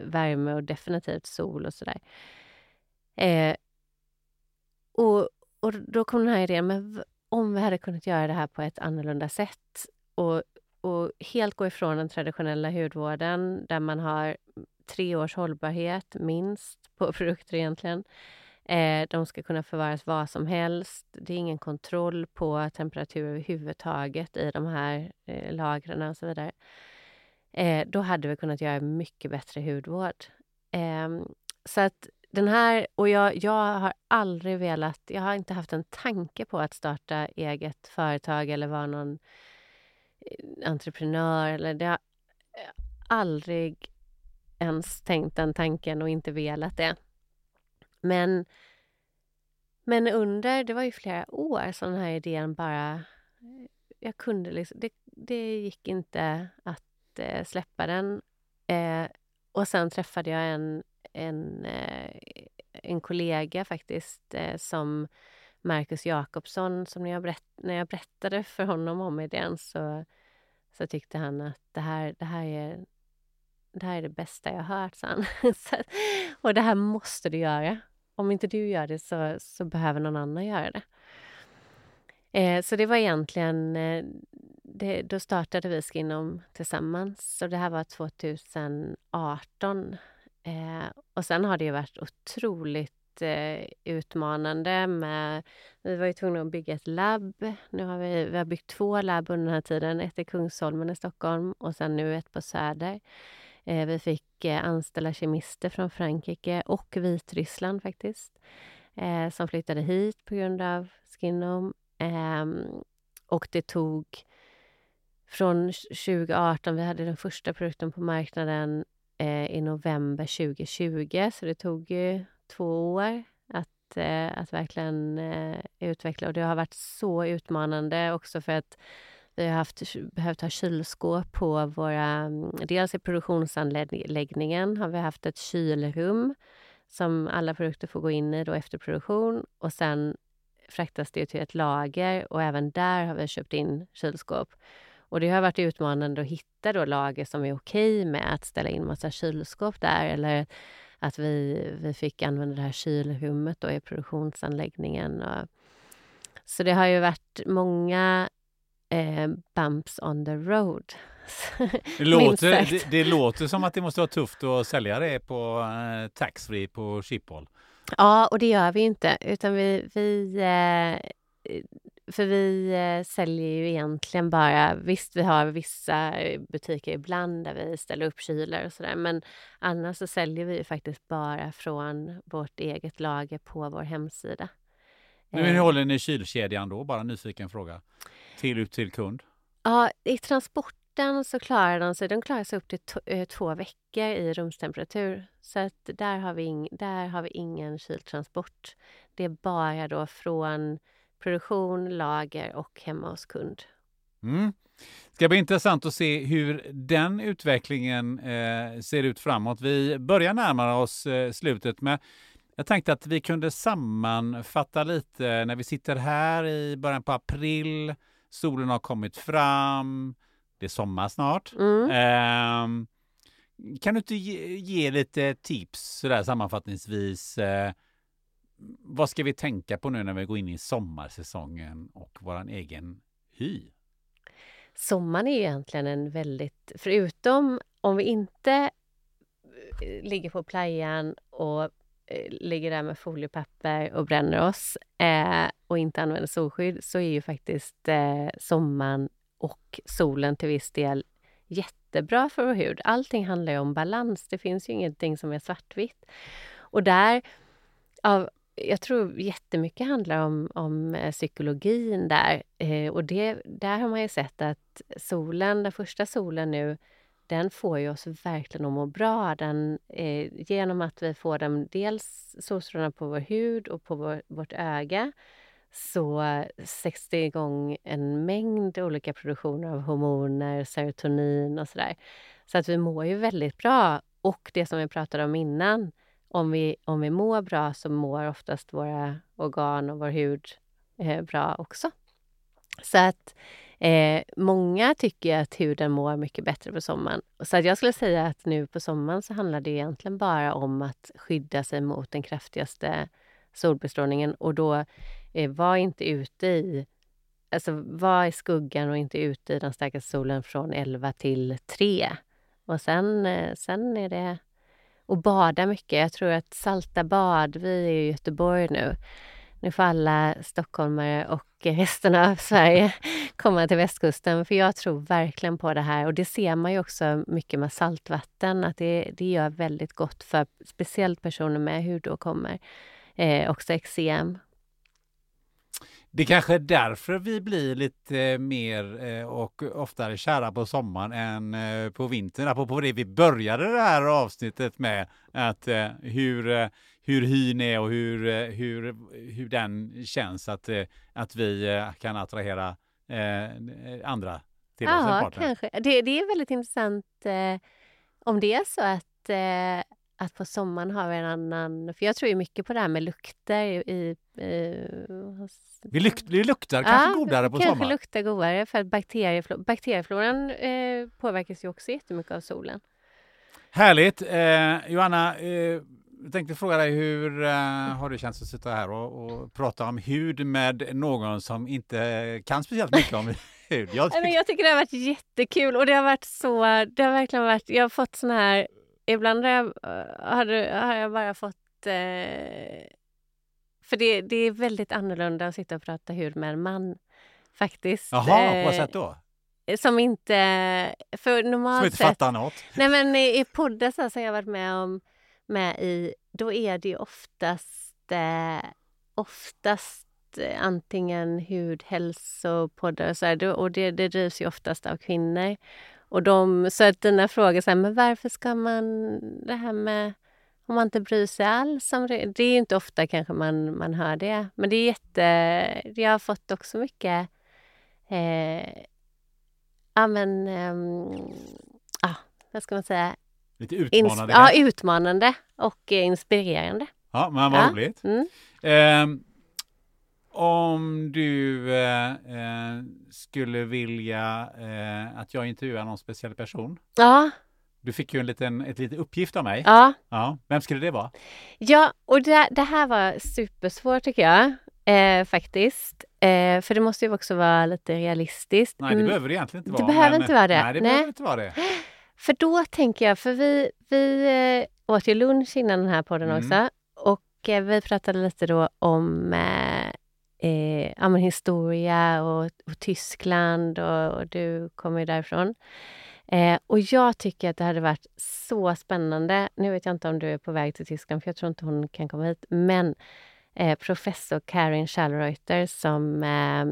värme och definitivt sol och sådär. Eh, och, och då kom den här idén, men om vi hade kunnat göra det här på ett annorlunda sätt och och helt gå ifrån den traditionella hudvården där man har tre års hållbarhet minst på produkter egentligen. Eh, de ska kunna förvaras var som helst. Det är ingen kontroll på temperatur överhuvudtaget i de här eh, lagren och så vidare. Eh, då hade vi kunnat göra mycket bättre hudvård. Eh, så att den här, och jag, jag har aldrig velat, jag har inte haft en tanke på att starta eget företag eller vara någon Eh, entreprenör eller det har eh, aldrig ens tänkt den tanken och inte velat det. Men, men under, det var ju flera år som den här idén bara... Eh, jag kunde liksom, det, det gick inte att eh, släppa den. Eh, och sen träffade jag en, en, eh, en kollega faktiskt eh, som Marcus Jakobsson som när jag, berätt, när jag berättade för honom om idén så, så tyckte han att det här, det här är det här är det bästa jag har hört, sa han. och det här måste du göra. Om inte du gör det så, så behöver någon annan göra det. Eh, så det var egentligen... Eh, det, då startade vi Skinom tillsammans. Så det här var 2018. Eh, och sen har det ju varit otroligt Eh, utmanande. Med, vi var ju tvungna att bygga ett labb. Nu har vi, vi har byggt två labb under den här tiden. Ett i Kungsholmen i Stockholm och sen nu ett på Söder. Eh, vi fick eh, anställa kemister från Frankrike och Vitryssland faktiskt, eh, som flyttade hit på grund av Skinom. Ehm, och det tog från 2018, vi hade den första produkten på marknaden eh, i november 2020, så det tog ju två år att, eh, att verkligen eh, utveckla. Och det har varit så utmanande också för att vi har haft, behövt ha kylskåp på våra... Mm, dels i produktionsanläggningen har vi haft ett kylrum som alla produkter får gå in i då efter produktion. Och sen fraktas det till ett lager och även där har vi köpt in kylskåp. Och det har varit utmanande att hitta då lager som är okej med att ställa in massa kylskåp där eller att vi, vi fick använda det här kylrummet då i produktionsanläggningen. Och, så det har ju varit många eh, bumps on the road. det, låter, det, det, låter som att det måste vara tufft att sälja det på eh, taxfree på Schiphol. Ja, och det gör vi inte. Utan vi, vi eh, för vi eh, säljer ju egentligen bara... Visst, vi har vissa butiker ibland där vi ställer upp kylar och sådär. Men annars så säljer vi ju faktiskt bara från vårt eget lager på vår hemsida. Hur håller ni kylkedjan då? Bara nyfiken fråga. Till ut till kund? Ja, i transporten så klarar de sig, de klarar sig upp till eh, två veckor i rumstemperatur. Så att där har, vi där har vi ingen kyltransport. Det är bara då från produktion, lager och hemma hos kund. Mm. Det ska bli intressant att se hur den utvecklingen eh, ser ut framåt. Vi börjar närma oss eh, slutet med jag tänkte att vi kunde sammanfatta lite när vi sitter här i början på april. Solen har kommit fram. Det är sommar snart. Mm. Eh, kan du inte ge, ge, lite tips sådär sammanfattningsvis? Eh, vad ska vi tänka på nu när vi går in i sommarsäsongen och vår egen hy? Sommaren är egentligen en väldigt, förutom om vi inte eh, ligger på playan och eh, ligger där med foliepapper och bränner oss eh, och inte använder solskydd så är ju faktiskt eh, sommaren och solen till viss del jättebra för vår hud. Allting handlar ju om balans. Det finns ju ingenting som är svartvitt. Och där, av, jag tror jättemycket handlar om, om eh, psykologin där. Eh, och det, där har man ju sett att solen, den första solen nu, den får ju oss verkligen att må bra. Den, eh, genom att vi får den dels solstrålarna på vår hud och på vår, vårt öga så sätts det igång en mängd olika produktioner av hormoner, serotonin och sådär. Så att vi mår ju väldigt bra. Och det som vi pratade om innan, om vi, om vi mår bra så mår oftast våra organ och vår hud eh, bra också. Så att Eh, många tycker att huden mår mycket bättre på sommaren. Så att jag skulle säga att nu på sommaren så handlar det egentligen bara om att skydda sig mot den kraftigaste solbestrålningen och då eh, var inte ute i Alltså var i skuggan och inte ute i den starkaste solen från 11 till 3. Och sen, eh, sen är det... Och bada mycket. Jag tror att salta bad, vi är i Göteborg nu. Nu får alla stockholmare och resten av Sverige komma till västkusten. För jag tror verkligen på det här. Och det ser man ju också mycket med saltvatten. Att det, det gör väldigt gott för speciellt personer med hudåkommor. Eh, också eksem. Det kanske är därför vi blir lite mer eh, och oftare kära på sommaren än eh, på vintern. Apropå det vi började det här avsnittet med. Att eh, hur hur hyn är och hur, hur, hur den känns att, att vi kan attrahera andra till oss. Ja, kanske. Det, det är väldigt intressant om det är så att, att på sommaren har vi en annan... För jag tror ju mycket på det här med lukter i... i hos... vi, lukt, vi luktar kanske ja, godare på kanske sommaren? kanske luktar godare för att bakterieflor, bakteriefloran eh, påverkas ju också jättemycket av solen. Härligt! Eh, Johanna, eh, jag tänkte fråga dig hur uh, har det känts att sitta här och, och, prata om hud med någon som inte kan speciellt mycket om hud? Jag, tyck jag tycker det har varit jättekul och det har varit så, det har verkligen varit, jag har fått sån här, ibland har jag, har, har jag bara fått uh, för det, det är väldigt annorlunda att sitta och prata hud med en man faktiskt. Jaha, på vad sätt då? som inte... För normalt Som inte sett... fattar något. Nej men i, i poddar så som jag varit med om med i, då är det ju oftast eh, oftast eh, antingen hudhälsopoddar och så här, och det, det drivs ju oftast av kvinnor. Och de, så att dina frågor så här, men varför ska man det här med om man inte bryr sig alls om det. Det är ju inte ofta kanske man, man hör det. Men det är jätte... Jag har fått också mycket... Eh, ja men... ehm, ah, vad ska man säga? Lite Ins- utmanande. ja, kanske. utmanande och eh, inspirerande. ja, men vad Ja. roligt. Mm. Ehm, om du eh, eh, skulle vilja eh, att jag intervjuar någon speciell person. Ja, Du fick ju en liten, ett litet uppgift av mig. ja. Ja, Vem skulle det vara? Ja, och det, det här var supersvårt tycker jag. Eh, faktiskt. Eh, för det måste ju också vara lite realistiskt. Nej, det Mm. behöver det egentligen inte Det vara. behöver inte vara det. Nej, det Nej. behöver inte vara det. För då tänker jag, för vi, vi eh, åt ju lunch innan den här podden Mm. också. Och eh, vi pratade lite då om eh, ja, men historia och, och Tyskland och, och du kommer ju därifrån. Eh, och jag tycker att det hade varit så spännande. Nu vet jag inte om du är på väg till Tyskland, för jag tror inte hon kan komma hit. Men eh, professor Karin Schallreuter som eh,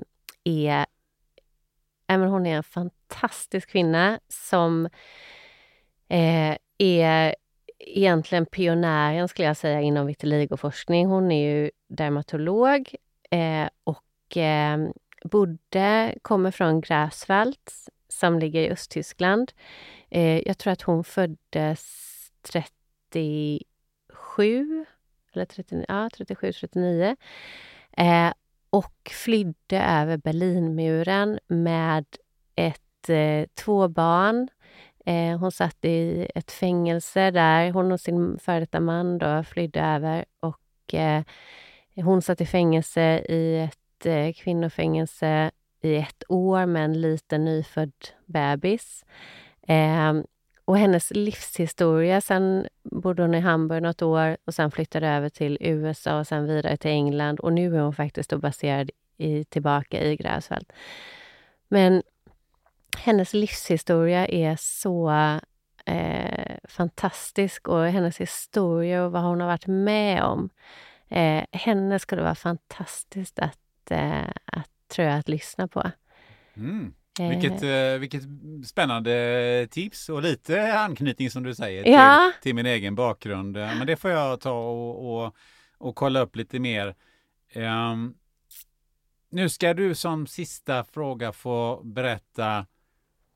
är Ja, men hon är en fantastisk kvinna som eh, är egentligen pionjären skulle jag säga inom vitiligoforskning. Hon är ju dermatolog eh, och eh, Budde kommer från Greifswald som ligger i Östtyskland. Eh, jag tror att hon föddes 37 eller 39, ja, 37, 39. Eh, och flydde över Berlinmuren med ett, eh, två barn. Eh, hon satt i ett fängelse där. Hon och sin före detta man då flydde över. Och, eh, hon satt i fängelse i ett eh, kvinnofängelse i ett år med en liten nyfödd bebis. Eh, och hennes livshistoria, sen bodde hon i Hamburg något år och sen flyttade över till USA och sen vidare till England och nu är hon faktiskt då baserad i, tillbaka i Gräsfält. Men hennes livshistoria är så eh, fantastisk och hennes historia och vad hon har varit med om. Eh, henne skulle vara fantastiskt att, eh, att, tror jag, att lyssna på. Mm. Eh, Vilket, eh, vilket spännande tips och lite anknytning som du säger till, Ja. till min egen bakgrund. Eh, Men det får jag ta och, och, och kolla upp lite mer. Ehm, nu ska du som sista fråga få berätta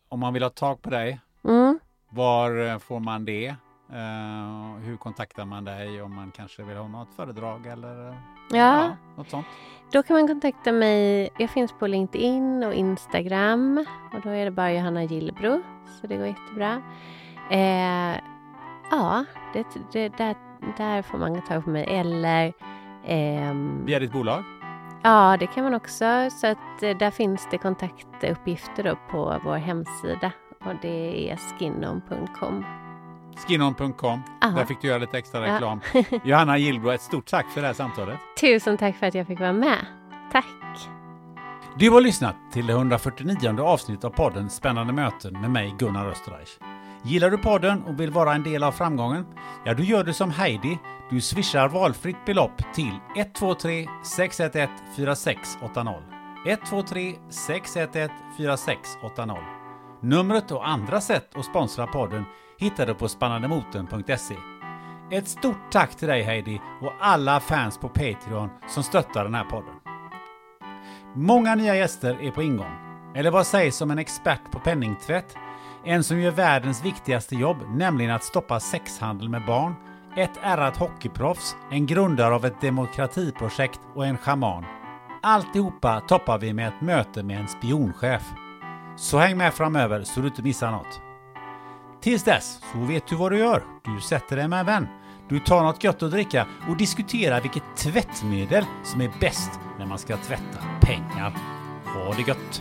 om man vill ha tag på dig. Mm. Var eh, får man det? Eh, hur kontaktar man dig om man kanske vill ha något föredrag eller eh, Ja. något sånt? Då kan man kontakta mig. Jag finns på LinkedIn och Instagram. Och då är det bara Johanna Gillbro. Så det går jättebra. Eh, ja, det, det, där, där får man ta på mig. Eller... ehm, Via ditt bolag? ja, det kan man också. Så att där finns det kontaktuppgifter på vår hemsida. Och det är skinnon.com. Skinnon.com. Ja. Där fick du göra lite extra Ja. reklam. Johanna Gillbro, ett stort tack för det här samtalet. Tusen tack för att jag fick vara med. Tack! Du har lyssnat till det 149 avsnittet av podden Spännande möten med mig Gunnar Österreich. Gillar du podden och vill vara en del av framgången? Ja, du gör det som Heidi. Du swishar valfritt belopp till 123 611 4680. 123 611 4680. Numret och andra sätt att sponsra podden hittar du på spannandemoten.se. Ett stort tack till dig Heidi och alla fans på Patreon som stöttar den här podden. Många nya gäster är på ingång. Eller vad sägs om en expert på penningtvätt? En som gör världens viktigaste jobb, nämligen att stoppa sexhandel med barn. Ett ärrat hockeyproffs, en grundare av ett demokratiprojekt och en schaman. Alltihopa toppar vi med ett möte med en spionchef. Så häng med framöver så du inte missar något. Tills dess så vet du vad du gör. Du sätter dig med en vän. Du tar något gött att dricka och diskuterar vilket tvättmedel som är bäst när man ska tvätta pengar. Ha det gött!